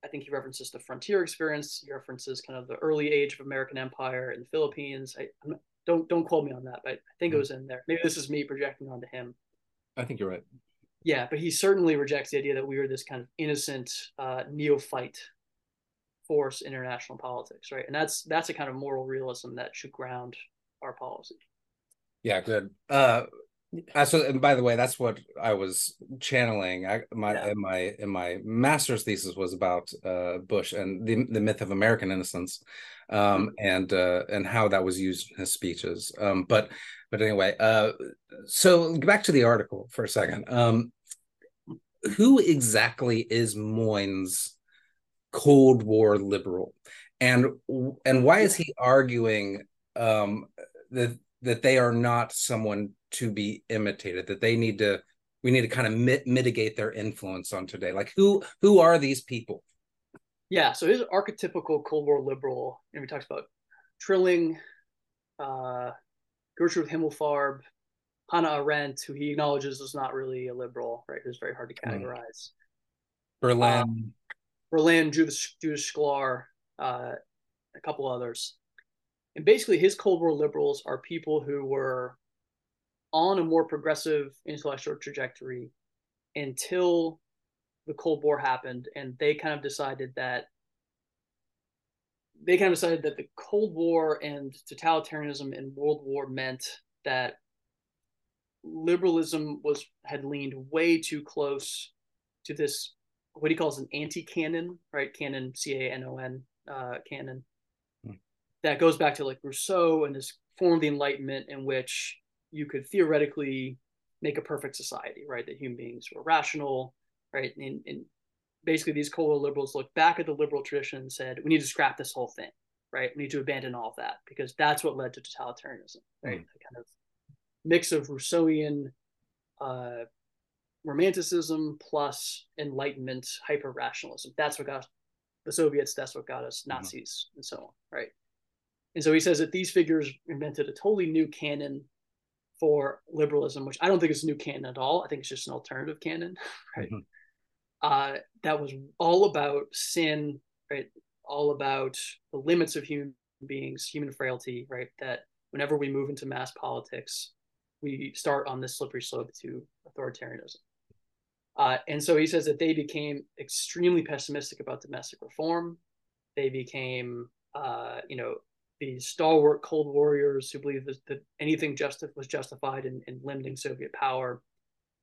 I think he references the frontier experience. He references kind of the early age of American empire in the Philippines. I not, don't don't quote me on that, but I think mm-hmm. it was in there. Maybe this is me projecting onto him. I think you're right. Yeah, but he certainly rejects the idea that we are this kind of innocent uh, neophyte force international politics, right? And that's that's a kind of moral realism that should ground our policy. Yeah, good. Uh, so, and by the way, that's what I was channeling. I, my yeah. in my in my master's thesis was about uh, Bush and the the myth of American innocence, um, mm-hmm. and uh, and how that was used in his speeches. Um, but but anyway, uh, so back to the article for a second. Um, who exactly is Moyn's Cold War liberal, and and why is he arguing um, that that they are not someone to be imitated? That they need to we need to kind of mit- mitigate their influence on today. Like who who are these people? Yeah, so his archetypical Cold War liberal, and he talks about Trilling, uh, Gertrude Himmelfarb, Hannah Arendt, who he acknowledges is not really a liberal, right? Who's very hard to hmm. categorize. Berlin. Um, Berlin, Judith, Judith Shklar, uh, a couple others. And basically, his Cold War liberals are people who were on a more progressive intellectual trajectory until the Cold War happened, and they kind of decided that they kind of decided that the Cold War and totalitarianism and World War meant that liberalism was had leaned way too close to this what he calls an anti-canon, right? Canon, C-A-N-O-N, uh, canon. Hmm. That goes back to like Rousseau and his form of the Enlightenment, in which you could theoretically make a perfect society, right? That human beings were rational, right? And, and basically, these Cold liberals looked back at the liberal tradition and said, we need to scrap this whole thing, right? We need to abandon all of that because that's what led to totalitarianism, right? Mm. kind of mix of Rousseauian uh, romanticism plus enlightenment hyper rationalism that's what got the soviets that's what got us mm-hmm. nazis mm-hmm. and so on right and so he says that these figures invented a totally new canon for liberalism which i don't think is a new canon at all i think it's just an alternative canon right mm-hmm. uh, that was all about sin right all about the limits of human beings human frailty right that whenever we move into mass politics we start on this slippery slope to authoritarianism uh, and so he says that they became extremely pessimistic about domestic reform. They became, uh, you know, these stalwart cold warriors who believed that, that anything just was justified in, in limiting Soviet power.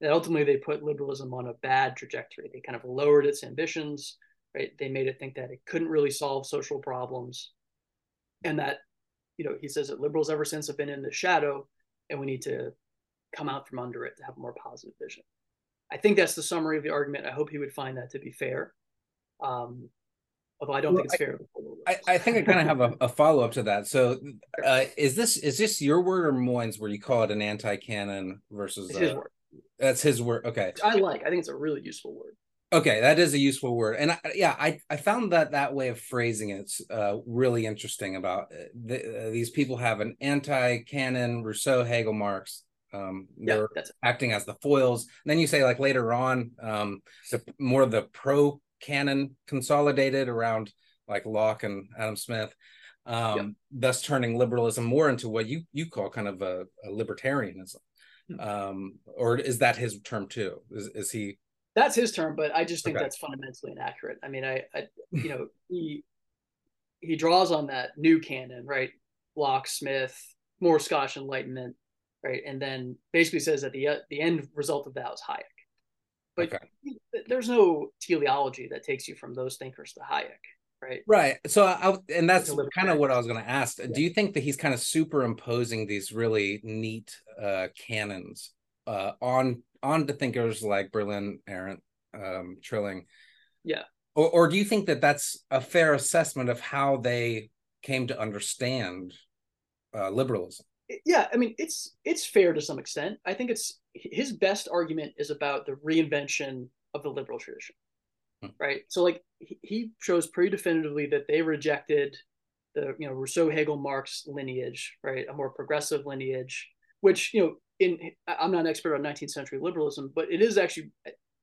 That ultimately they put liberalism on a bad trajectory. They kind of lowered its ambitions, right? They made it think that it couldn't really solve social problems, and that, you know, he says that liberals ever since have been in the shadow, and we need to come out from under it to have a more positive vision. I think that's the summary of the argument. I hope he would find that to be fair. Um, although I don't well, think it's fair. I, I think I kind of have a, a follow up to that. So, uh, is this is this your word or Moyn's where you call it an anti canon versus uh, his word? That's his word. Okay, I like. I think it's a really useful word. Okay, that is a useful word, and I, yeah, I I found that that way of phrasing it's uh, really interesting. About uh, the, uh, these people have an anti canon Rousseau, Hegel, Marx, um, they're yeah, acting as the foils. And then you say like later on, um, the more of the pro canon consolidated around like Locke and Adam Smith, um, yep. thus turning liberalism more into what you you call kind of a, a libertarianism. Hmm. Um, or is that his term too? Is is he? That's his term, but I just think okay. that's fundamentally inaccurate. I mean, I, I you know he he draws on that new canon, right? Locke, Smith, more Scotch Enlightenment, right? And then basically says that the uh, the end result of that was Hayek. But okay. there's no teleology that takes you from those thinkers to Hayek, right? Right. So I and that's kind of what I was going to ask. Yeah. Do you think that he's kind of superimposing these really neat uh, canons uh, on on the thinkers like Berlin, Arendt, um, Trilling? Yeah. Or, or do you think that that's a fair assessment of how they came to understand uh, liberalism? Yeah, I mean it's it's fair to some extent. I think it's his best argument is about the reinvention of the liberal tradition, hmm. right? So like he, shows pretty definitively that they rejected the you know Rousseau, Hegel, Marx lineage, right? A more progressive lineage, which you know in I'm not an expert on 19th century liberalism, but it is actually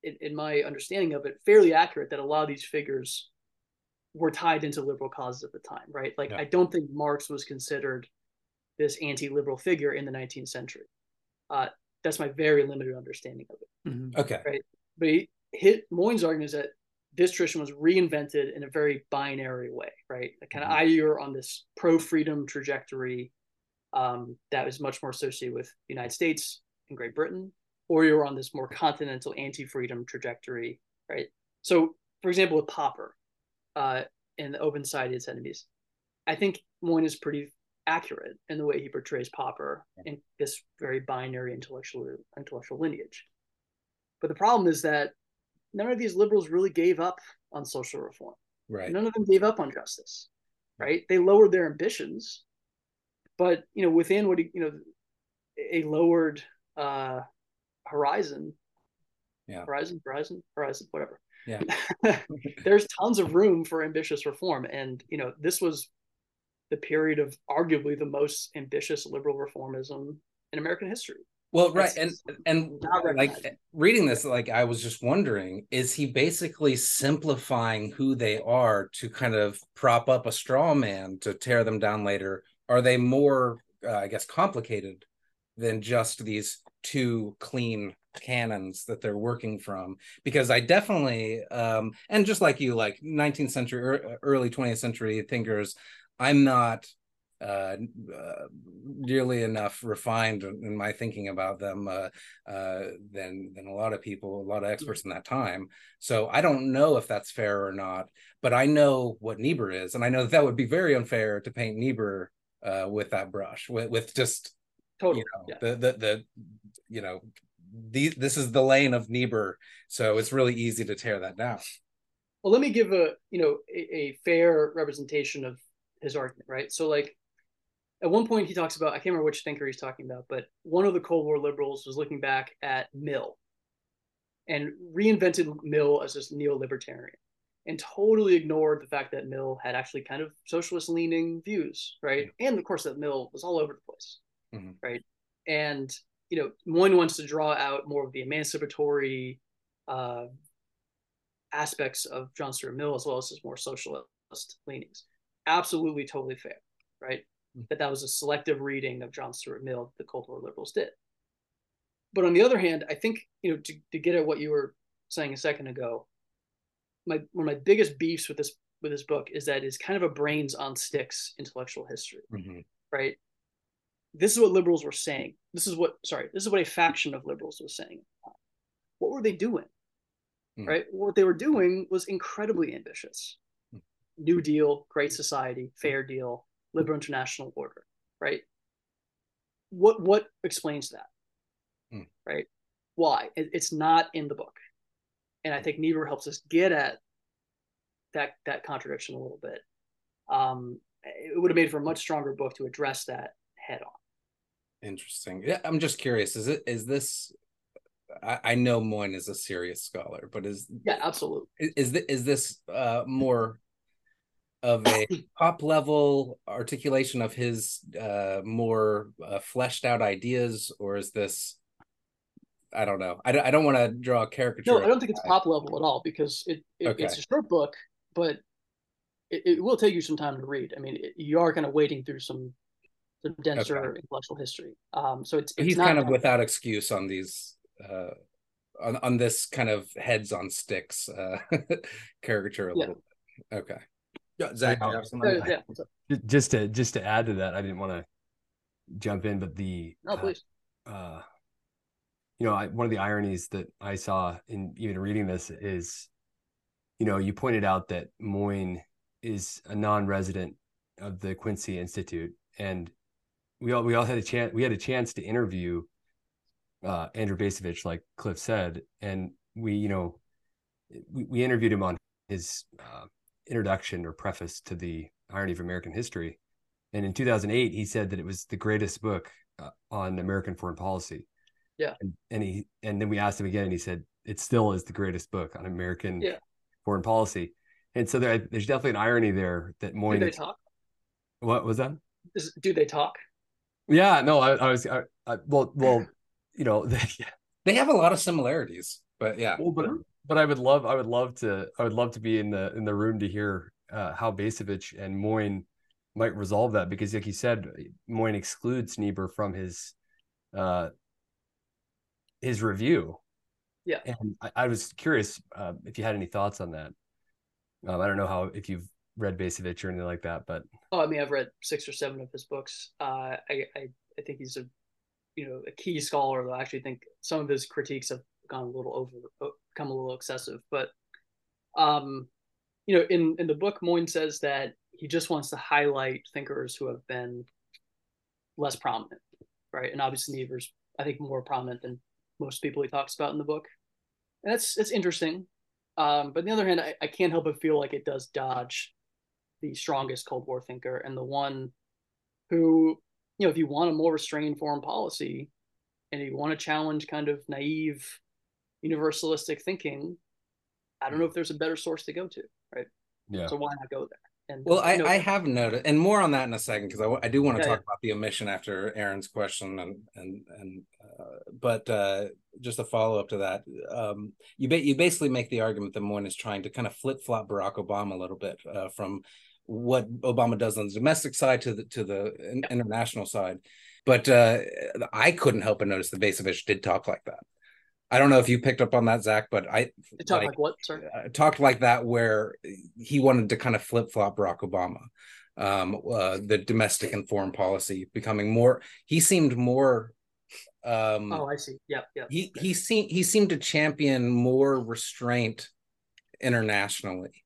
in, in my understanding of it fairly accurate that a lot of these figures were tied into liberal causes at the time, right? Like yeah. I don't think Marx was considered this anti-liberal figure in the 19th century. Uh, that's my very limited understanding of it. Mm-hmm. Okay. Right. But he hit Moyn's argument is that this tradition was reinvented in a very binary way, right? Like kind of mm-hmm. either on this pro-freedom trajectory um, that was much more associated with the United States and Great Britain, or you're on this more continental anti-freedom trajectory, right? So, for example, with Popper uh, in the Open Society Its Enemies, I think Moyn is pretty accurate in the way he portrays Popper in this very binary intellectual intellectual lineage. But the problem is that none of these liberals really gave up on social reform. Right. None of them gave up on justice. Right. They lowered their ambitions, but you know, within what you know, a lowered uh, horizon. Yeah. Horizon, horizon, horizon, whatever. Yeah. There's tons of room for ambitious reform, and you know, this was the period of arguably the most ambitious liberal reformism in American history. Well, right, and and like reading this, like I was just wondering, is he basically simplifying who they are to kind of prop up a straw man to tear them down later? Are they more, uh, I guess, complicated than just these two clean canons that they're working from? Because I definitely, um, and just like you, like 19th century, or early 20th century thinkers, I'm not uh, uh, nearly enough refined in my thinking about them uh, uh, than than a lot of people, a lot of experts in that time. So I don't know if that's fair or not, but I know what Niebuhr is, and I know that, that would be very unfair to paint Niebuhr uh, with that brush, with with just totally you know, yeah. the the the you know these this is the lane of Niebuhr, so it's really easy to tear that down. Well, let me give a you know a, a fair representation of his argument, right? So like at one point he talks about I can't remember which thinker he's talking about, but one of the Cold War liberals was looking back at Mill and reinvented Mill as this neo-libertarian and totally ignored the fact that Mill had actually kind of socialist leaning views, right? And of course that Mill was all over the place, mm-hmm. right? And you know, one wants to draw out more of the emancipatory uh, aspects of John Stuart Mill as well as his more socialist leanings absolutely totally fair, right? Mm-hmm. That that was a selective reading of John Stuart Mill the Cold War liberals did. But on the other hand, I think you know to, to get at what you were saying a second ago, my one of my biggest beefs with this with this book is that it's kind of a brains on sticks intellectual history, mm-hmm. right? This is what liberals were saying. This is what sorry, this is what a faction of liberals was saying. What were they doing? Mm-hmm. Right? What they were doing was incredibly ambitious. New Deal, Great Society, Fair Deal, Liberal International Order, right? What what explains that? Hmm. Right? Why? It, it's not in the book, and I think Niebuhr helps us get at that that contradiction a little bit. Um, it would have made for a much stronger book to address that head on. Interesting. Yeah, I'm just curious. Is it is this I, I know Moyn is a serious scholar, but is yeah, absolutely. Is is, is this uh, more of a top level articulation of his uh, more uh, fleshed out ideas, or is this? I don't know. I don't, I don't want to draw a caricature. No, I don't think it's top level at all because it, it okay. it's a short book, but it, it, will take you some time to read. I mean, it, you are kind of wading through some some denser okay. intellectual history. Um, so it's, it's he's kind of without excuse on these uh, on on this kind of heads on sticks uh, caricature a yeah. little bit. Okay. Yeah, Zach, yeah. yeah. Just to just to add to that, I didn't want to jump in, but the no, please. Uh, uh, you know, I, one of the ironies that I saw in even reading this is, you know, you pointed out that Moyn is a non-resident of the Quincy Institute, and we all we all had a chance we had a chance to interview uh, Andrew Bacevich, like Cliff said, and we you know we, we interviewed him on his uh, introduction or preface to the irony of American history. And in 2008, he said that it was the greatest book uh, on American foreign policy. Yeah. And, and he and then we asked him again, and he said it still is the greatest book on American yeah. foreign policy. And so there, there's definitely an irony there that Moyn. Do they talk? What was that? Is, do they talk? Yeah, no, I, I was, I, I, well, well, you know, they, they have a lot of similarities, but yeah. Well, but but I would love, I would love to, I would love to be in the in the room to hear uh, how Bacevich and Moyn might resolve that because, like you said, Moyn excludes Niebuhr from his uh his review. Yeah, and I, I was curious uh, if you had any thoughts on that. Um, I don't know how if you've read Bacevich or anything like that, but oh, I mean, I've read six or seven of his books. Uh, I, I I think he's a you know a key scholar. Though I actually think some of his critiques have gone a little over, become a little excessive. But um, you know, in in the book, Moyn says that he just wants to highlight thinkers who have been less prominent, right? And obviously, Niebuhr's I think more prominent than most people he talks about in the book. And that's that's interesting. Um, but on the other hand, I, I can't help but feel like it does dodge the strongest Cold War thinker and the one who, you know, if you want a more restrained foreign policy and you want to challenge kind of naive universalistic thinking, I don't know if there's a better source to go to, right? Yeah. So why not go there? And well, I, I have noted, and more on that in a second because I, I do want to Yeah, talk yeah. about the omission after Aaron's question, and and and uh, but uh, just a follow up to that, um, you ba- you basically make the argument that Moyn is trying to kind of flip flop Barack Obama a little bit uh, from what Obama does on the domestic side to the to the in- international side, but uh, I couldn't help but notice that Bacevich did talk like that. I don't know if you picked up on that, Zach, but I to talk like- like what? Sorry. uh, talked like that where he wanted to kind of flip flop Barack Obama, um, uh, the domestic and foreign policy becoming more. He seemed more. Um, Oh, I see. Yep, yep. he he seemed he seemed to champion more restraint internationally,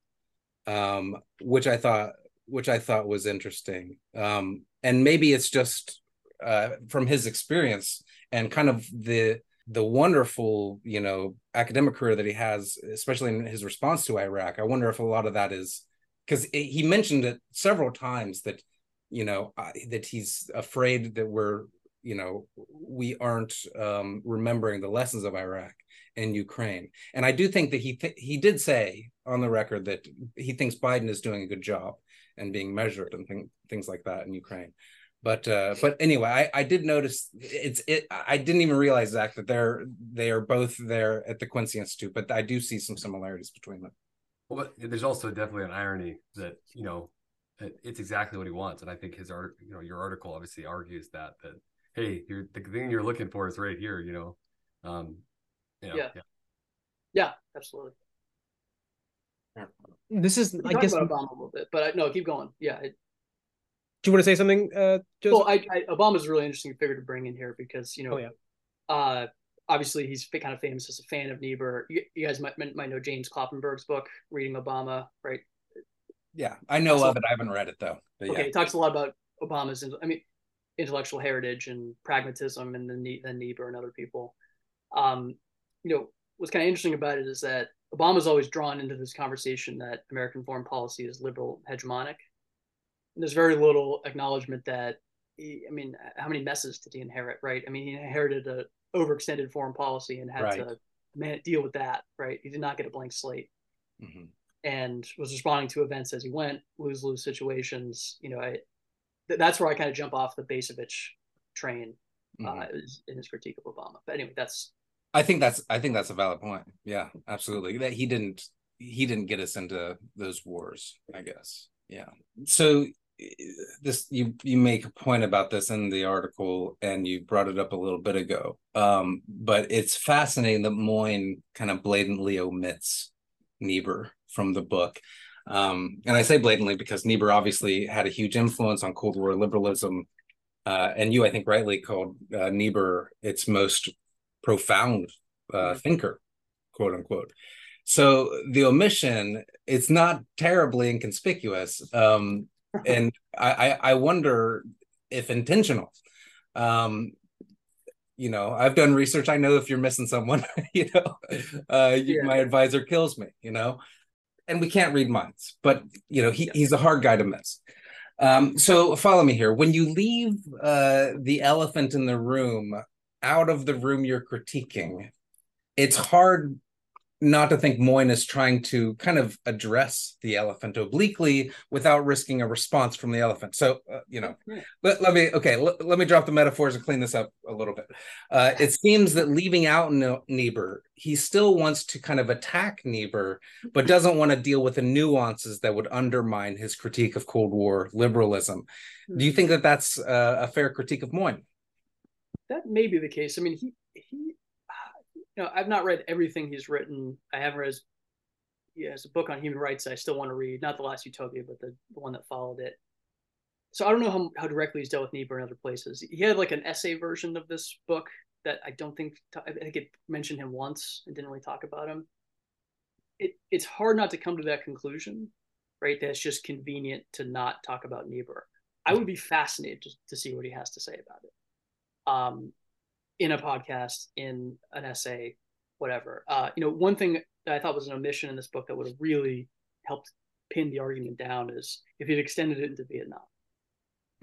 um, which I thought which I thought was interesting. Um, and maybe it's just uh, from his experience and kind of the the wonderful you know academic career that he has, especially in his response to Iraq. I wonder if a lot of that is because he mentioned it several times that you know that he's afraid that we're you know we aren't um, remembering the lessons of Iraq and Ukraine. And I do think that he th- he did say on the record that he thinks Biden is doing a good job and being measured and th- things like that in Ukraine. But uh, but anyway, I, I did notice it's it. I didn't even realize Zach that they're they are both there at the Quincy Institute, but I do see some similarities between them. Well, but there's also definitely an irony that you know it's exactly what he wants, and I think his art, you know, your article obviously argues that that hey, you're the thing you're looking for is right here, you know, um, you know, Yeah. yeah. Yeah, absolutely. This is, We I guess. about Do Obama a little bit, but I, no, keep going. Yeah, it, you want to say something, uh, Joseph? well, I, I Obama's a really interesting figure to bring in here because you know, Oh, yeah. uh, obviously he's kind of famous as a fan of Niebuhr. You, you guys might might know James Kloppenberg's book, Reading Obama, right? Yeah, I know So- of it. I haven't read it though. But Okay, yeah, he talks a lot about Obama's, I mean, intellectual heritage and pragmatism, and then then Niebuhr and other people. Um, you know, what's kind of interesting about it is that Obama's always drawn into this conversation that American foreign policy is liberal hegemonic. And there's very little acknowledgement that, he, I mean, how many messes did he inherit, right? I mean, he inherited a overextended foreign policy and had Right. to man, deal with that, right? He did not get a blank slate Mhm. and was responding to events as he went, lose lose situations. You know, I th- that's where I kind of jump off the Bacevich train Mhm. uh, in his critique of Obama. But anyway, that's I think that's I think that's a valid point. Yeah, absolutely. That he didn't he didn't get us into those wars, I guess. Yeah. So this you you make a point about this in the article and you brought it up a little bit ago. Um, but it's fascinating that Moyn kind of blatantly omits Niebuhr from the book. Um, and I say blatantly because Niebuhr obviously had a huge influence on Cold War liberalism. Uh, and you, I think, rightly called uh, Niebuhr its most profound uh, thinker, quote unquote. So the omission, it's not terribly inconspicuous, um, and I, I, wonder if intentional. Um, you know, I've done research. I know if you're missing someone, you know, uh, you, Yeah. my advisor kills me. You know, and we can't read minds, but you know, he, he's a hard guy to miss. Um, so follow me here. When you leave uh, the elephant in the room out of the room you're critiquing, it's hard not to think Moyn is trying to kind of address the elephant obliquely without risking a response from the elephant. So, uh, you know, let, let me, okay, let, let me drop the metaphors and clean this up a little bit. Uh, it seems that leaving out Niebuhr, he still wants to kind of attack Niebuhr, but doesn't want to deal with the nuances that would undermine his critique of Cold War liberalism. Do you think that that's uh, a fair critique of Moyn? That may be the case. I mean, he, he, you know, I've not read everything he's written. I have read, he has a book on human rights I still want to read, not the last Utopia, but the, the one that followed it. So I don't know how, how directly he's dealt with Niebuhr in other places. He had like an essay version of this book that I don't think I think it mentioned him once and didn't really talk about him. It it's hard not to come to that conclusion, right? That it's just convenient to not talk about Niebuhr. I would be fascinated to, to see what he has to say about it. Um, in a podcast, in an essay, whatever. Uh, you know, one thing that I thought was an omission in this book that would have really helped pin the argument down is if you'd extended it into Vietnam.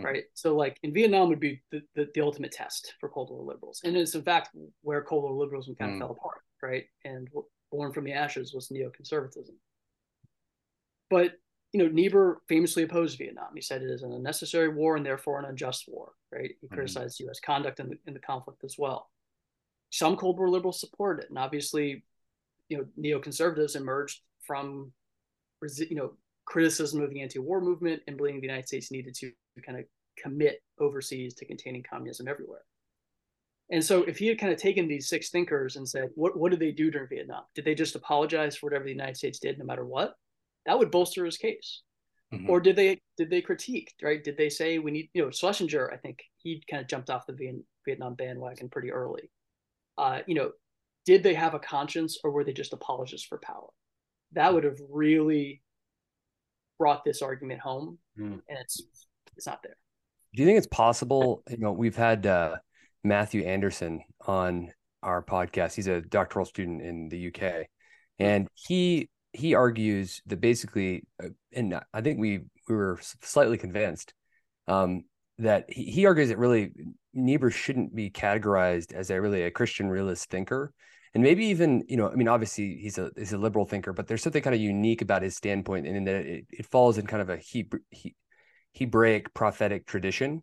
Mm-hmm. Right. So like in Vietnam would be the, the, the, ultimate test for Cold War liberals. And it's in fact where Cold War liberalism kind of mm. fell apart. Right. And born from the ashes was neoconservatism. But you know, Niebuhr famously opposed Vietnam. He said it is an unnecessary war and therefore an unjust war, right? He mm-hmm. criticized U.S. conduct in the, in the conflict as well. Some Cold War liberals supported it, and obviously, you know, neoconservatives emerged from, you know, criticism of the anti-war movement and believing the United States needed to kind of commit overseas to containing communism everywhere. And so, if he had kind of taken these six thinkers and said, "What what did they do during Vietnam? Did they just apologize for whatever the United States did, no matter what?" That would bolster his case. Mm-hmm. Or did they did they critique right? Did they say we need you know Schlesinger? I think he kind of jumped off the Vietnam bandwagon pretty early. Uh, you know, did they have a conscience or were they just apologists for power? That would have really brought this argument home, mm. and it's it's not there. Do you think it's possible? You know, we've had uh, Matthew Anderson on our podcast. He's a doctoral student in the UK, and he he argues that basically, uh, and I think we we were slightly convinced um, that he, he argues that really Niebuhr shouldn't be categorized as a really a Christian realist thinker, and maybe even you know, I mean, obviously he's a he's a liberal thinker, but there's something kind of unique about his standpoint, and in that it, it falls in kind of a Hebrew, he, Hebraic prophetic tradition,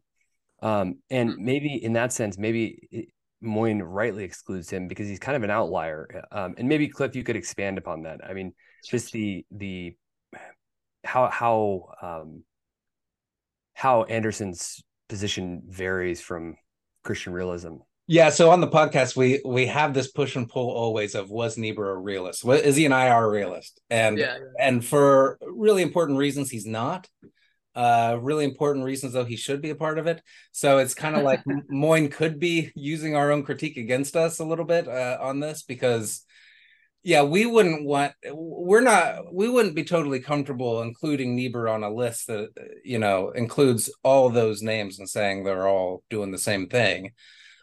um, and hmm. maybe in that sense, maybe it, Moyne rightly excludes him because he's kind of an outlier. Um, and maybe Cliff, you could expand upon that. I mean, just the the how how um, how Anderson's position varies from Christian realism. Yeah, so on the podcast we we have this push and pull always of was Niebuhr a realist? Is he an IR realist? And yeah, yeah. and for really important reasons, he's not uh, really important reasons though he should be a part of it so it's kind of like Moyn could be using our own critique against us a little bit uh, on this because yeah we wouldn't want we're not we wouldn't be totally comfortable including niebuhr on a list that you know includes all those names and saying they're all doing the same thing.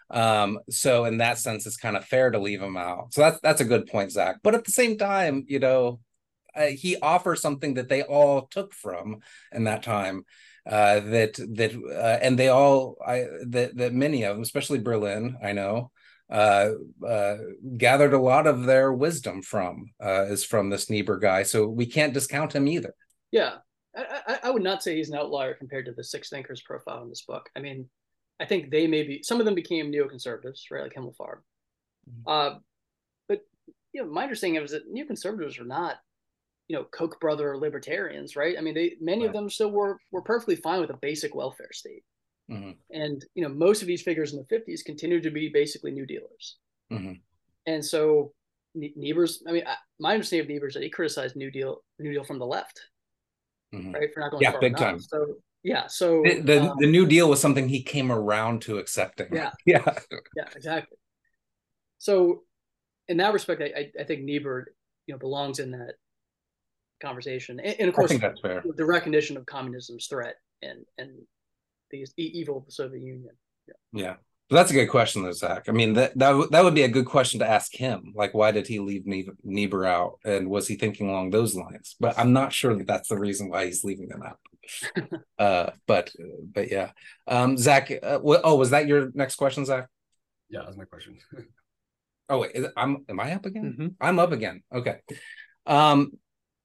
Um so in that sense it's kind of fair to leave them out. So that's that's a good point zach. But at the same time you know uh, he offers something that they all took from in that time uh, that that uh, and they all I that that many of them, especially Berlin, I know, uh, uh, gathered a lot of their wisdom from uh, is from this Niebuhr guy. So we can't discount him either. Yeah, I, I, would not say he's an outlier compared to the six thinkers profile in this book. I mean, I think they maybe some of them became neoconservatives, right, like Himmelfarb. Mm-hmm. but you know, my understanding is that neoconservatives are not you know koch brother libertarians right i mean they many right. of them still were were perfectly fine with a basic welfare state mm-hmm. and you know most of these figures in the 50s continued to be basically new dealers mm-hmm. and so Niebuhr's, I mean, my understanding of Niebuhr is that he criticized New Deal, New Deal from the left, mm-hmm. right? For not going yeah, big enough. time. So yeah, so the the, um, the, New Deal was something he came around to accepting. Yeah, yeah, yeah, exactly. So in that respect, I, I think Niebuhr, you know, belongs in that conversation, and, and of course, the recognition of communism's threat and and the evil of the Soviet Union. Yeah. yeah. that's a good question, though, Zach. I mean, that that that would be a good question to ask him. Like, why did he leave Niebuhr out, and was he thinking along those lines? But I'm not sure that that's the reason why he's leaving them out. uh, but but yeah, um, Zach. Uh, oh, was that your next question, Zach? Yeah, that's my question. oh wait, is, I'm am I up again? Mm-hmm. I'm up again. Okay. Um,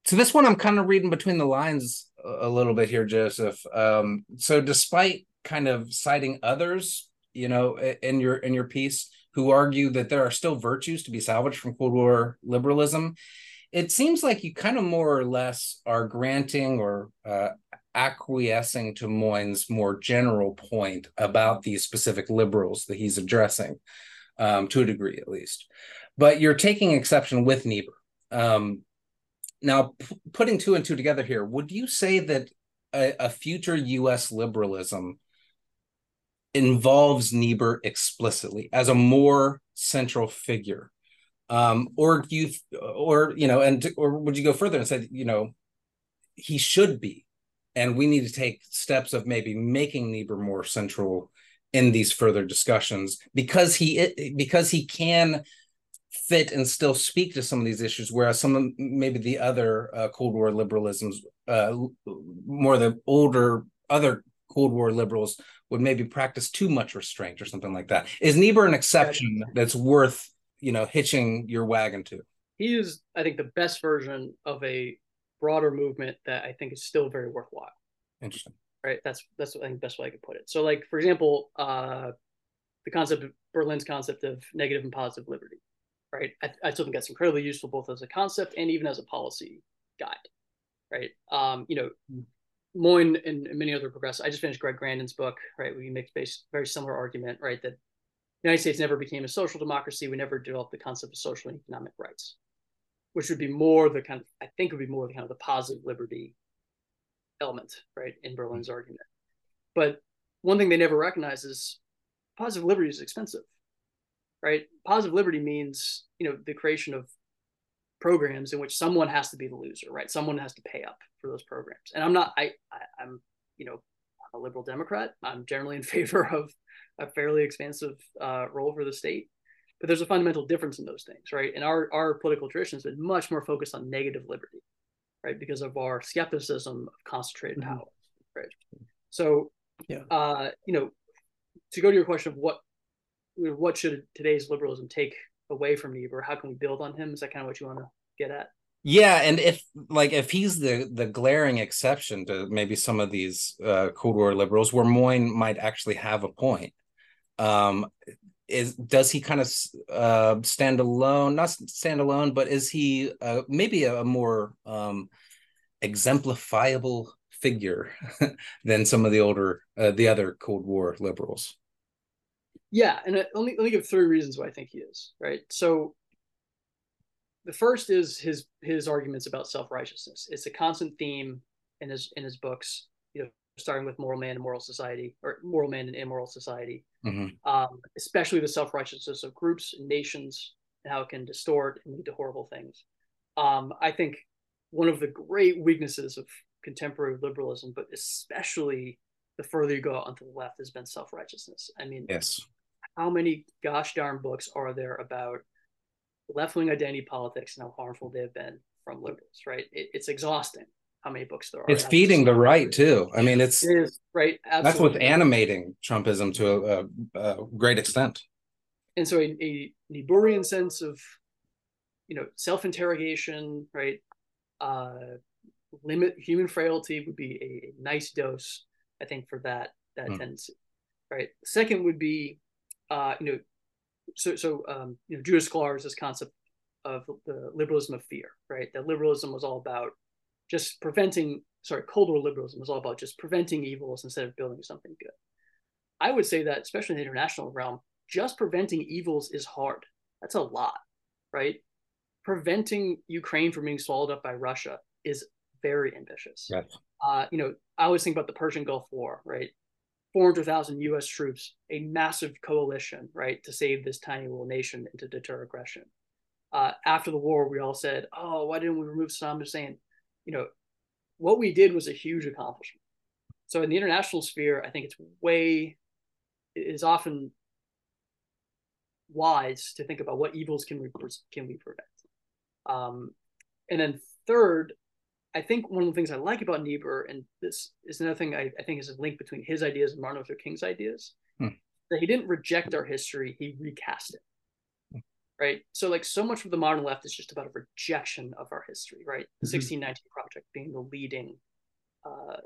so this one I'm kind of reading between the lines a little bit here, Joseph. Um, so despite kind of citing others, you know, in your in your piece who argue that there are still virtues to be salvaged from Cold War liberalism, it seems like you kind of more or less are granting or uh, acquiescing to Moyn's more general point about these specific liberals that he's addressing, um, to a degree at least. But you're taking exception with Niebuhr. Um, now, p- putting two and two together here, would you say that a, a future U.S. liberalism involves Niebuhr explicitly as a more central figure? Um, or you, or you know, and or would you go further and say, you know, he should be, and we need to take steps of maybe making Niebuhr more central in these further discussions because he because he can fit and still speak to some of these issues, whereas some of maybe the other uh, Cold War liberalisms, uh, more the older other Cold War liberals would maybe practice too much restraint or something like that. Is Niebuhr an exception that's worth you know hitching your wagon to? He is, I think, the best version of a broader movement that I think is still very worthwhile. Interesting. Right. That's that's I think best way I could put it. So, like for example, uh, the concept of Berlin's concept of negative and positive liberty right? I, I still think that's incredibly useful both as a concept and even as a policy guide, right? Um, you know, Moyn and, and many other progressives. I just finished Greg Grandin's book, right? We make base very similar argument, right? That the United States never became a social democracy. We never developed the concept of social and economic rights, which would be more the kind of I think would be more the kind of the positive liberty element, right, in Berlin's mm-hmm. argument. But one thing they never recognize is positive liberty is expensive, right? Positive liberty means, you know, the creation of programs in which someone has to be the loser, right? Someone has to pay up for those programs. And I'm not, I, I am you know, I'm a liberal Democrat. I'm generally in favor of a fairly expansive uh, role for the state. But there's a fundamental difference in those things, right? And our, our political tradition has been much more focused on negative liberty, right? Because of our skepticism of concentrated mm-hmm. power, right? So, yeah, uh, you know, to go to your question of what what should today's liberalism take away from Niebuhr? How can we build on him? Is that kind of what you want to get at? Yeah, and if like if he's the the glaring exception to maybe some of these uh, Cold War liberals, where Moyn might actually have a point, um, is does he kind of uh, stand alone? Not stand alone, but is he uh, maybe a, a more um, exemplifiable figure than some of the older uh, the other Cold War liberals? Yeah, and let me let me give three reasons why I think he is right. So the first is his his arguments about self righteousness. It's a constant theme in his in his books. You know, starting with Moral Man and Moral Society, or Moral Man and Immoral Society, mm-hmm. um, especially the self righteousness of groups and nations and how it can distort and lead to horrible things. Um, I think one of the great weaknesses of contemporary liberalism, but especially the further you go out onto the left, has been self righteousness. I mean, yes, how many gosh darn books are there about left wing identity politics and how harmful they have been from liberals, right? It, it's exhausting how many books there are. It's feeding the right too. I mean, it's it is, right. Absolutely. That's what's animating Trumpism to a, a, great extent. And so, a, a Niebuhrian sense of, you know, self interrogation, right? Uh, limit human frailty would be a, a, nice dose, I think, for that that mm. tendency, right? Second would be uh, you know, so so um, you know, Judith Shklar's this concept of the liberalism of fear, right? That liberalism was all about just preventing. Sorry, Cold War liberalism was all about just preventing evils instead of building something good. I would say that, especially in the international realm, just preventing evils is hard. That's a lot, right? Preventing Ukraine from being swallowed up by Russia is very ambitious. Yes. Uh, you know, I always think about the Persian Gulf War, right? 400,000 US troops, a massive coalition, right, to save this tiny little nation and to deter aggression. Uh, after the war, we all said, oh, why didn't we remove Saddam Hussein? You know, what we did was a huge accomplishment. So in the international sphere, I think it's way, it is often wise to think about what evils can we, can we prevent. Um, and then third, I think one of the things I like about Niebuhr, and this is another thing I, I think is a link between his ideas and Martin Luther King's ideas, Hmm. that he didn't reject our history, he recast it. Right. So, like, so much of the modern left is just about a rejection of our history, right? The Mhm. 1619 Project being the leading uh,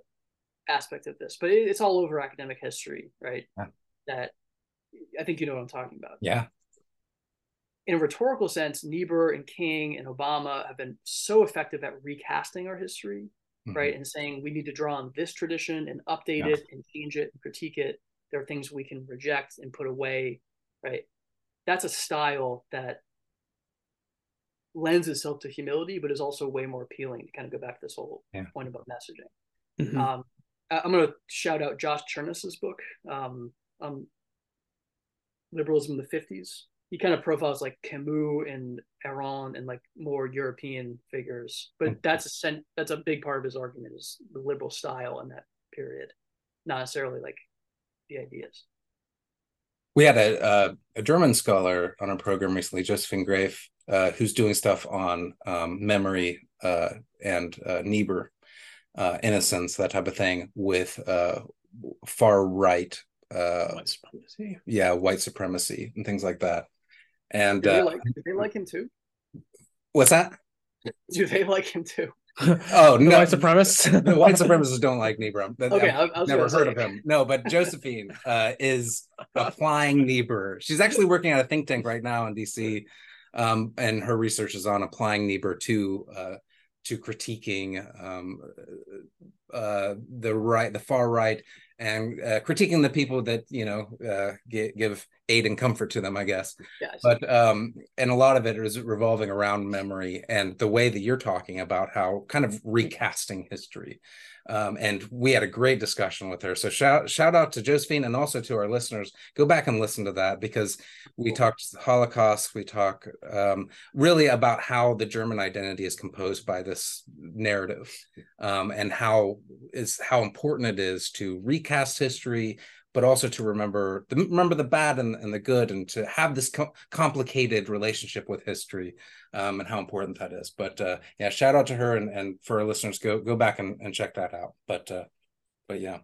aspect of this, but it, it's all over academic history, right? Yeah. That I think you know what I'm talking about Yeah. In a rhetorical sense, Niebuhr and King and Obama have been so effective at recasting our history, Mhm. right? And saying we need to draw on this tradition and update Yeah. it and change it and critique it. There are things we can reject and put away, right? That's a style that lends itself to humility, but is also way more appealing to kind of go back to this whole Yeah. point about messaging. Mhm. Um, I- I'm going to shout out Josh Cherniss's book, um, um, Liberalism in the 50s. He kind of profiles like Camus and Aron and like more European figures, but Mhm. that's a sen- that's a big part of his argument is the liberal style in that period, not necessarily like the ideas. We had a uh, a German scholar on our program recently, Josephine Graef, uh, who's doing stuff on um, memory uh, and uh, Niebuhr, uh, innocence, that type of thing, with uh, far right, uh, White supremacy. yeah, white supremacy and things like that. And Do they uh, like do they like him too? what's that? Do they like him too? Oh The no, white supremacists. the white supremacists don't like Niebuhr. Okay, I've I, I was never heard say- of him. No, but Josephine uh, is applying Niebuhr. She's actually working at a think tank right now in DC, um, and her research is on applying Niebuhr to uh, to critiquing um, uh, the right, the far right, and uh, critiquing the people that you know uh, gi- give aid and comfort to them, I guess Yes. but um and a lot of it is revolving around memory and the way that you're talking about how kind of recasting history um and we had a great discussion with her. So shout shout out to josephine and also to our listeners. Go back and listen to that because we talked holocaust. We talk um really about how the german identity is composed by this narrative um and how is how important it is to recast history but also to remember the remember the bad and, and the good and to have this co- complicated relationship with history um, and how important that is. But uh, yeah shout out to her and, and for our listeners go go back and, and check that out. But uh, but yeah.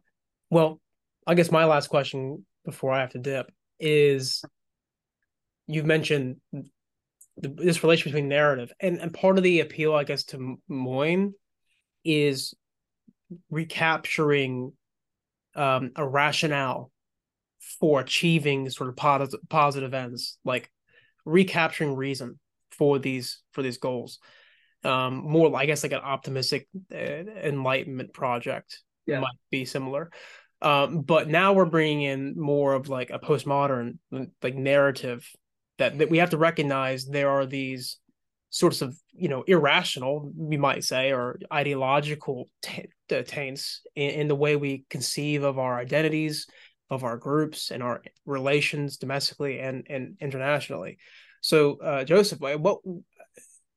Well, I guess my last question before I have to dip is you've mentioned the, this relation between narrative and, and part of the appeal, I guess, to Moyn is recapturing um, a rationale for achieving sort of positive positive ends, like recapturing reason for these for these goals. Um, more, I guess, like an optimistic uh, enlightenment project Yeah. might be similar. Um, but now we're bringing in more of like a postmodern like narrative that, that we have to recognize there are these sorts of you know irrational we might say or ideological t- t- taints in, in the way we conceive of our identities of our groups and our relations domestically and and internationally. So uh, joseph what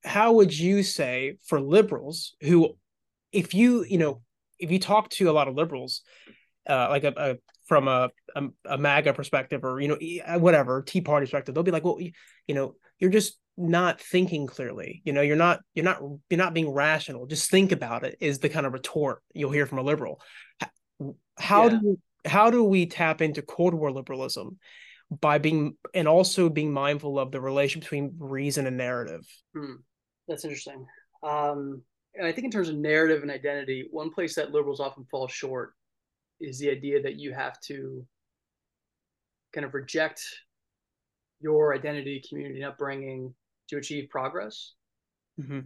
how would you say for liberals who if you you know if you talk to a lot of liberals uh, like a, a from a, a a MAGA perspective or you know whatever Tea Party perspective, they'll be like, well, you, you know, you're just not thinking clearly. You know, you're not you're not you're not being rational. Just think about it. Is the kind of retort you'll hear from a liberal. How Yeah. do how do we tap into Cold War liberalism by being and also being mindful of the relation between reason and narrative? Hmm. That's interesting. Um, and I think in terms of narrative and identity, one place that liberals often fall short is the idea that you have to kind of reject your identity, community, and upbringing to achieve progress. Mm-hmm.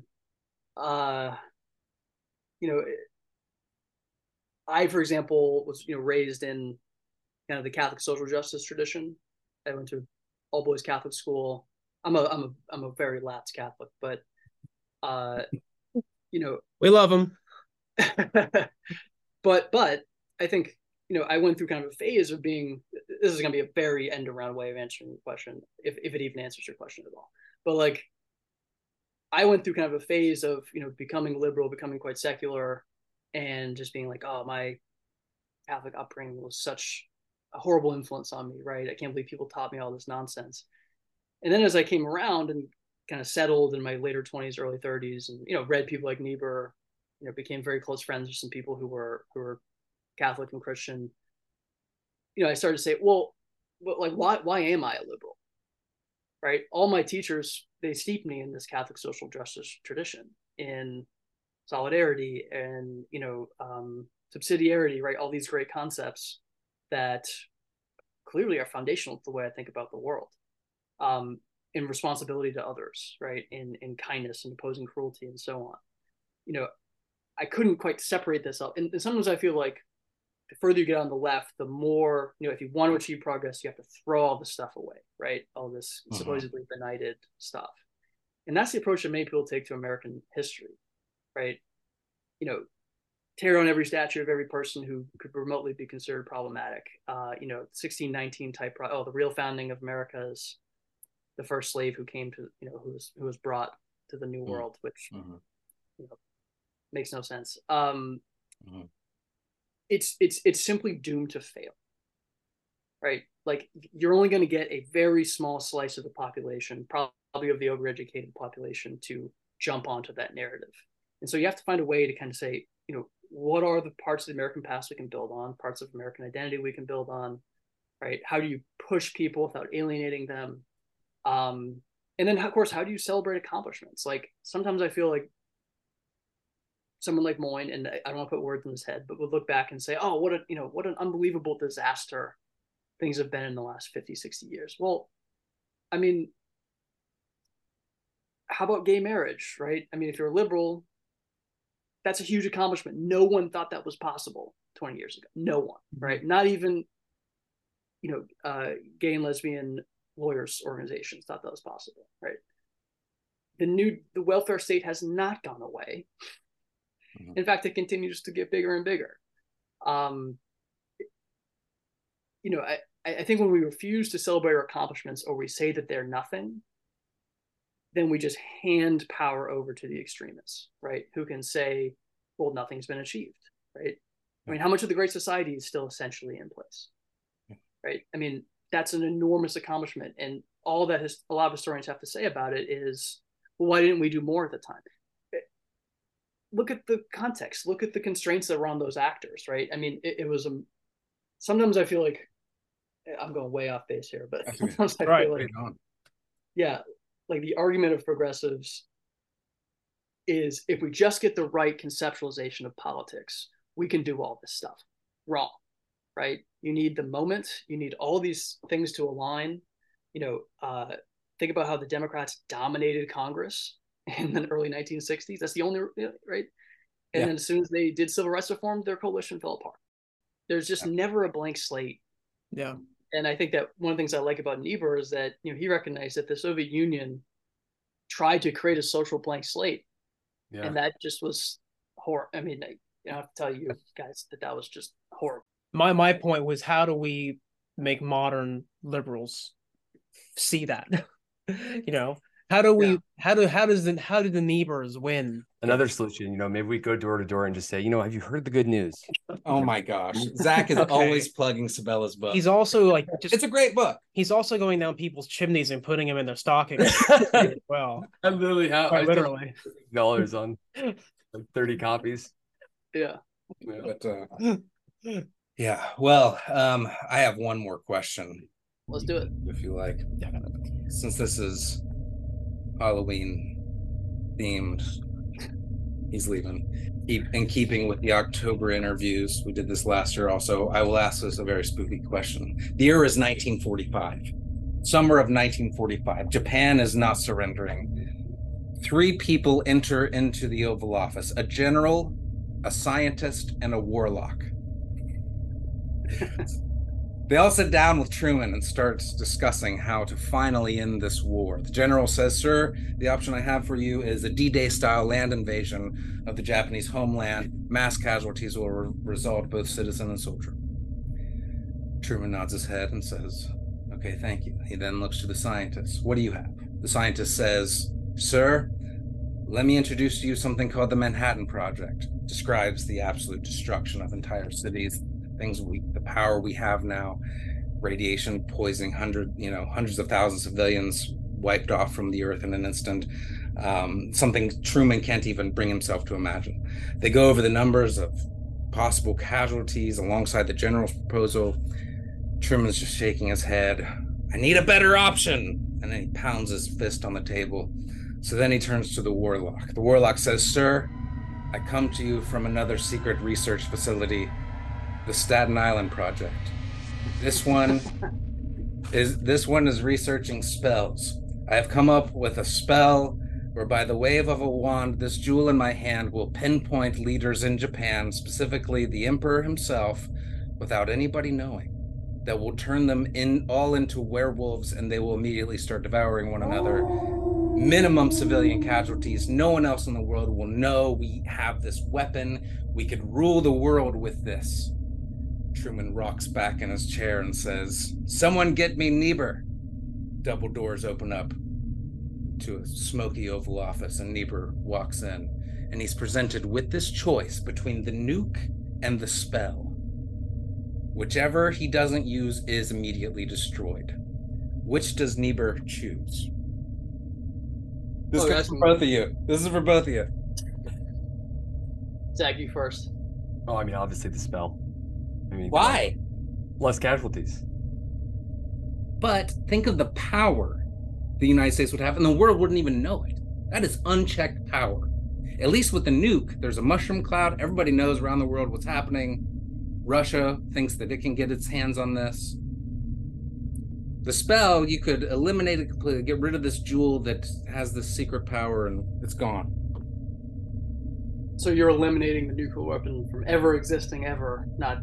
Uh, you know, I, for example, was you know raised in kind of the Catholic social justice tradition. I went to all boys Catholic school. I'm a I'm a I'm a very lax Catholic, but uh, you know, We love them. but but I think you know I went through kind of a phase of being. This is going to be a very end around way of answering the question, if if it even answers your question at all. But like, I went through kind of a phase of you know becoming liberal, becoming quite secular, and just being like, oh, my Catholic upbringing was such a horrible influence on me, right? I can't believe people taught me all this nonsense. And then as I came around and kind of settled in my later 20s, early 30s, and you know, read people like Niebuhr, you know became very close friends with some people who were who were Catholic and Christian. You know, I started to say, well, but like why why am I a liberal? Right? All my teachers they steeped me in this Catholic social justice tradition, in solidarity and you know um, subsidiarity, right? All these great concepts that clearly are foundational to the way I think about the world. Um, in responsibility to others, right? In in kindness and opposing cruelty and so on. You know, I couldn't quite separate this up. And, and sometimes I feel like the further you get on the left, the more, you know, if you want to achieve progress, you have to throw all this stuff away, right? All this mm-hmm. supposedly benighted stuff. And that's the approach that many people take to American history, right? You know, tear down every statue of every person who could remotely be considered problematic. Uh, you know, 1619 type, pro- oh, the real founding of America is the first slave who came to, you know, who was, who was brought to the New mm-hmm. World, which, mm-hmm. you know, makes no sense. Um, mm-hmm. It's, it's, it's simply doomed to fail, right? Like you're only going to get a very small slice of the population, probably of the overeducated population to jump onto that narrative. And so you have to find a way to kind of say, you know, what are the parts of the American past we can build on, parts of American identity we can build on, right? How do you push people without alienating them? Um, and then, of course, how do you celebrate accomplishments? Like sometimes I feel like someone like Moyn, and I don't want to put words in his head, but would look back and say, oh, what a, you know, what an unbelievable disaster things have been in the last 50, 60 years. Well, I mean, how about gay marriage, right? I mean, if you're a liberal, that's a huge accomplishment. No one thought that was possible 20 years ago. No one, mm-hmm. right? Not even, you know, uh, gay and lesbian lawyers organizations thought that was possible, right? The new the welfare state has not gone away. Mm-hmm. In fact, it continues to get bigger and bigger. Um, you know, I, I think when we refuse to celebrate our accomplishments or we say that they're nothing, then we just hand power over to the extremists, right? Who can say, well, nothing's been achieved, right? I mean, how much of the Great Society is still essentially in place, right? I mean, that's an enormous accomplishment. And all that has, a lot of historians have to say about it is, well, why didn't we do more at the time? Look at the context. Look at the constraints that were on those actors, right? I mean, it, it was a. Um, sometimes I feel like I'm going way off base here, but sometimes I right. feel like, yeah, like the argument of progressives is if we just get the right conceptualization of politics, we can do all this stuff. Wrong, right? You need the moment. You need all these things to align. You know, uh, think about how the Democrats dominated Congress in the early 1960s. That's the only uh, right. And yeah. then as soon as they did civil rights reform, their coalition fell apart. There's just yeah. never a blank slate. Yeah and I think that one of the things I like about Niebuhr is that you know he recognized that the Soviet Union tried to create a social blank slate, yeah. and that just was horrible. I mean, I, you know, I have to tell you guys that that was just horrible. My my point was how do we make modern liberals see that? you know, how do we? Yeah. How do? How does the? How do the neighbors win? Another solution, you know, maybe we go door to door and just say, you know, have you heard the good news? Oh my gosh, Zach is okay. always plugging Sabella's book. He's also like, just, it's a great book. He's also going down people's chimneys and putting them in their stockings. well, I literally have I literally dollars on like thirty copies. Yeah, yeah. but uh, yeah. Well, um, I have one more question. Let's do it if you like. Since this is Halloween themed. He's leaving. In keeping with the October interviews, we did this last year also. I will ask this a very spooky question. The year is 1945, summer of 1945. Japan is not surrendering. Three people enter into the Oval Office a general, a scientist, and a warlock. They all sit down with Truman and starts discussing how to finally end this war. The general says, Sir, the option I have for you is a D Day style land invasion of the Japanese homeland. Mass casualties will re- result, both citizen and soldier. Truman nods his head and says, Okay, thank you. He then looks to the scientist. What do you have? The scientist says, Sir, let me introduce to you something called the Manhattan Project. Describes the absolute destruction of entire cities things we the power we have now radiation poisoning hundred you know hundreds of thousands of civilians wiped off from the earth in an instant um, something Truman can't even bring himself to imagine. They go over the numbers of possible casualties alongside the general's proposal. Truman's just shaking his head. I need a better option. And then he pounds his fist on the table. So then he turns to the warlock. The warlock says, Sir, I come to you from another secret research facility, the Staten Island Project. This one is this one is researching spells. I have come up with a spell where by the wave of a wand, this jewel in my hand will pinpoint leaders in Japan, specifically the emperor himself, without anybody knowing. That will turn them in all into werewolves and they will immediately start devouring one another. Minimum civilian casualties. No one else in the world will know we have this weapon. We could rule the world with this. Truman rocks back in his chair and says, Someone get me Niebuhr. Double doors open up to a smoky Oval Office, and Niebuhr walks in, and he's presented with this choice between the nuke and the spell. Whichever he doesn't use is immediately destroyed. Which does Niebuhr choose? This Oh, is for both of you. This is for both of you. Zach, you first. Oh, I mean, obviously the spell. I mean, Why? less casualties? But think of the power the United States would have, and the world wouldn't even know it. That is unchecked power. At least with the nuke, there's a mushroom cloud. Everybody knows around the world what's happening. Russia thinks that it can get its hands on this. The spell, you could eliminate it completely, get rid of this jewel that has this secret power, and it's gone. So you're eliminating the nuclear weapon from ever existing ever, not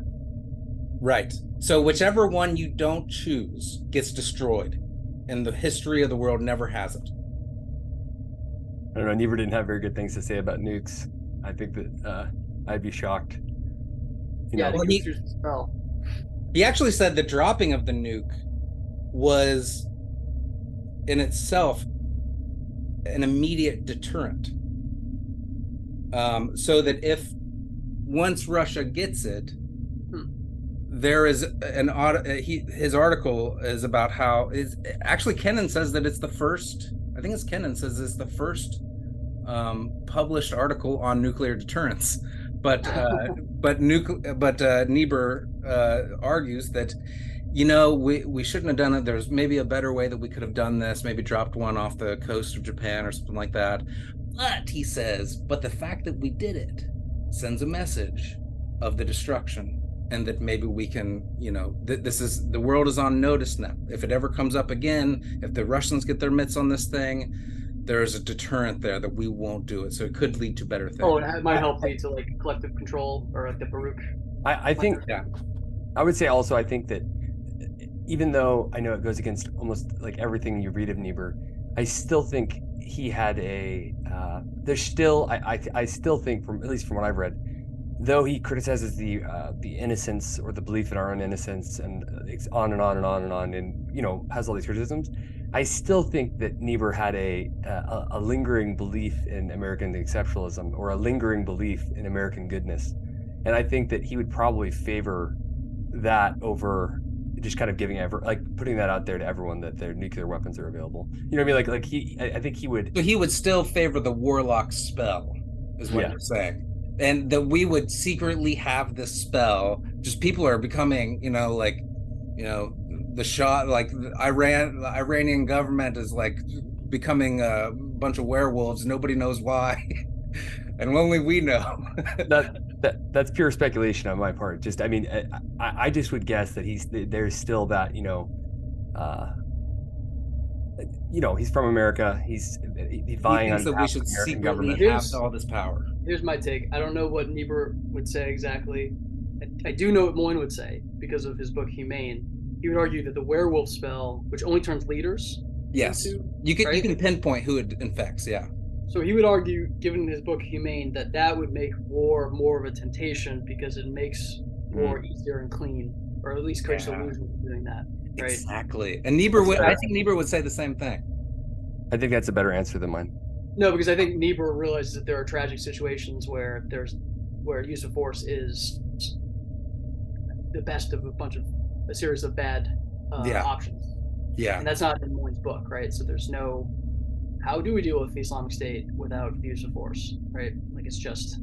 Right. So whichever one you don't choose gets destroyed, and the history of the world never has it. I don't know. Niebuhr didn't have very good things to say about nukes. I think that uh, I'd be shocked. You yeah, know, well, he- spell. He actually said the dropping of the nuke was in itself an immediate deterrent. Um, so that if once Russia gets it. There is an uh, he his article is about how is actually Kennan says that it's the first. I think it's Kennan says it's the first um, published article on nuclear deterrence. But uh, but nucle- but uh, Niebuhr uh, argues that you know we we shouldn't have done it. There's maybe a better way that we could have done this. Maybe dropped one off the coast of Japan or something like that. But he says, but the fact that we did it sends a message of the destruction and that maybe we can you know th- this is the world is on notice now if it ever comes up again if the russians get their mitts on this thing there's a deterrent there that we won't do it so it could lead to better things Oh, and it might help lead to like collective control or like the Baruch. I, I think Yeah. I would say also I think that even though I know it goes against almost like everything you read of Niebuhr, I still think he had a uh, there's still I, I I still think from at least from what I've read, though he criticizes the uh, the innocence or the belief in our own innocence and uh, it's on and on and on and on and you know has all these criticisms. I still think that Niebuhr had a, a a lingering belief in American exceptionalism or a lingering belief in American goodness, and I think that he would probably favor that over just kind of giving ever like putting that out there to everyone that their nuclear weapons are available. You know what I mean? Like like he I, I think he would so he would still favor the warlock spell is what Yeah. you're saying and that we would secretly have this spell just people are becoming you know like you know the shot like iran the iranian government is like becoming a bunch of werewolves nobody knows why and only we know that that that's pure speculation on my part. Just I mean I, I I just would guess that he's there's still that you know, uh, you know he's from America. He's he's he vying on that we should the American secretly government. have all this power Here's my take. I don't know what Niebuhr would say exactly. I, I do know what Moyn would say because of his book Humane. He would argue that the werewolf spell, which only turns leaders yes into you can you can pinpoint who it infects yeah So he would argue, given his book Humane, that that would make war more of a temptation because it makes hmm. war easier and clean, or at least creates Yeah. illusion of doing that. Right. exactly and niebuhr would i think niebuhr would say the same thing I think that's a better answer than mine. No, because I think Niebuhr realizes that there are tragic situations where there's where use of force is the best of a bunch of a series of bad uh, Yeah. options, yeah and that's not in Moyn's book, right? So there's no how do we deal with the Islamic State without the use of force, right? Like it's just,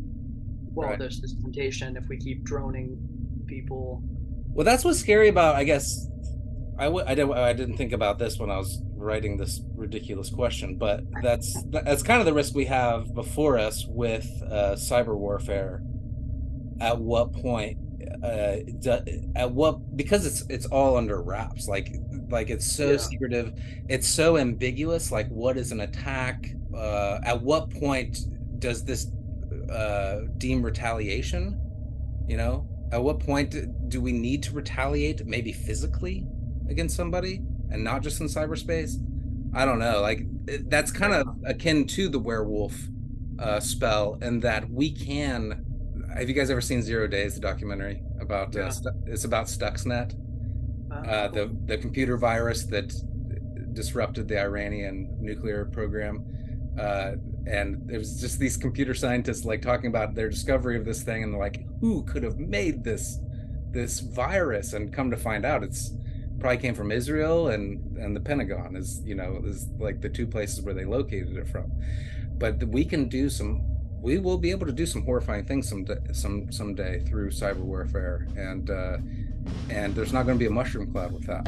well, Right. there's this temptation if we keep droning people. Well, that's what's scary about, I guess. I w- I, didn't, I didn't think about this when I was writing this ridiculous question, but that's that's kind of the risk we have before us with uh, cyber warfare. At what point, uh, do, at what because it's it's all under wraps, like like it's so Yeah. secretive, it's so ambiguous. Like, what is an attack? Uh, at what point does this uh, deem retaliation? You know, at what point do we need to retaliate maybe physically against somebody and not just in cyberspace i don't know like that's kind of akin to the werewolf uh, spell and that we can have you guys ever seen zero days the documentary about Yeah. uh, Stu- it's about stuxnet uh, the the computer virus that disrupted the Iranian nuclear program. Uh, and it was just these computer scientists like talking about their discovery of this thing and like who could have made this this virus and come to find out it's probably came from Israel and and the Pentagon is you know is like the two places where they located it from. But we can do some we will be able to do some horrifying things some some someday through cyber warfare and uh and there's not going to be a mushroom cloud with that.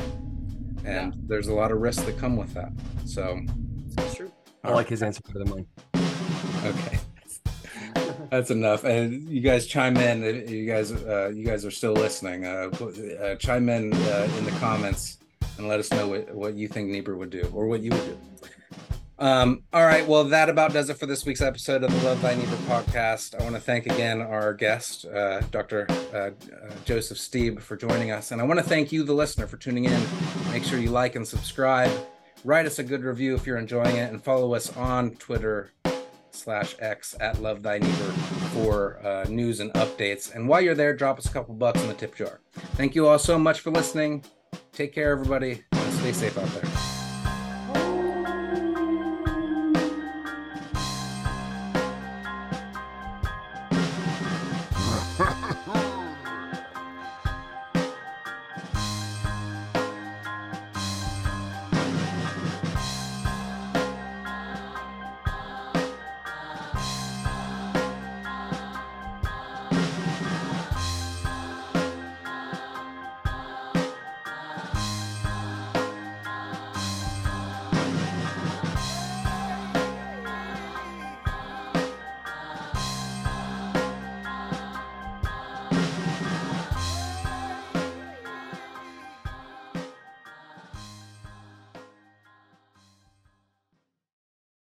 And there's a lot of risks that come with that. So That's true. I like his answer better than mine. okay that's enough. And you guys chime in you guys uh you guys are still listening. Uh, uh chime in uh, in the comments and let us know what, what you think Niebuhr would do or what you would do. Um all right. Well that about does it for this week's episode of the love thy Niebuhr podcast. I want to thank again our guest uh dr uh, uh, joseph Stieb for joining us. And i want to thank you the listener for tuning in. Make sure you like and subscribe. Write us a good review if you're enjoying it and follow us on twitter slash x at love thy Niebuhr for uh, news and updates. And while you're there drop us a couple bucks in the tip jar. Thank you all so much for listening. Take care everybody and stay safe out there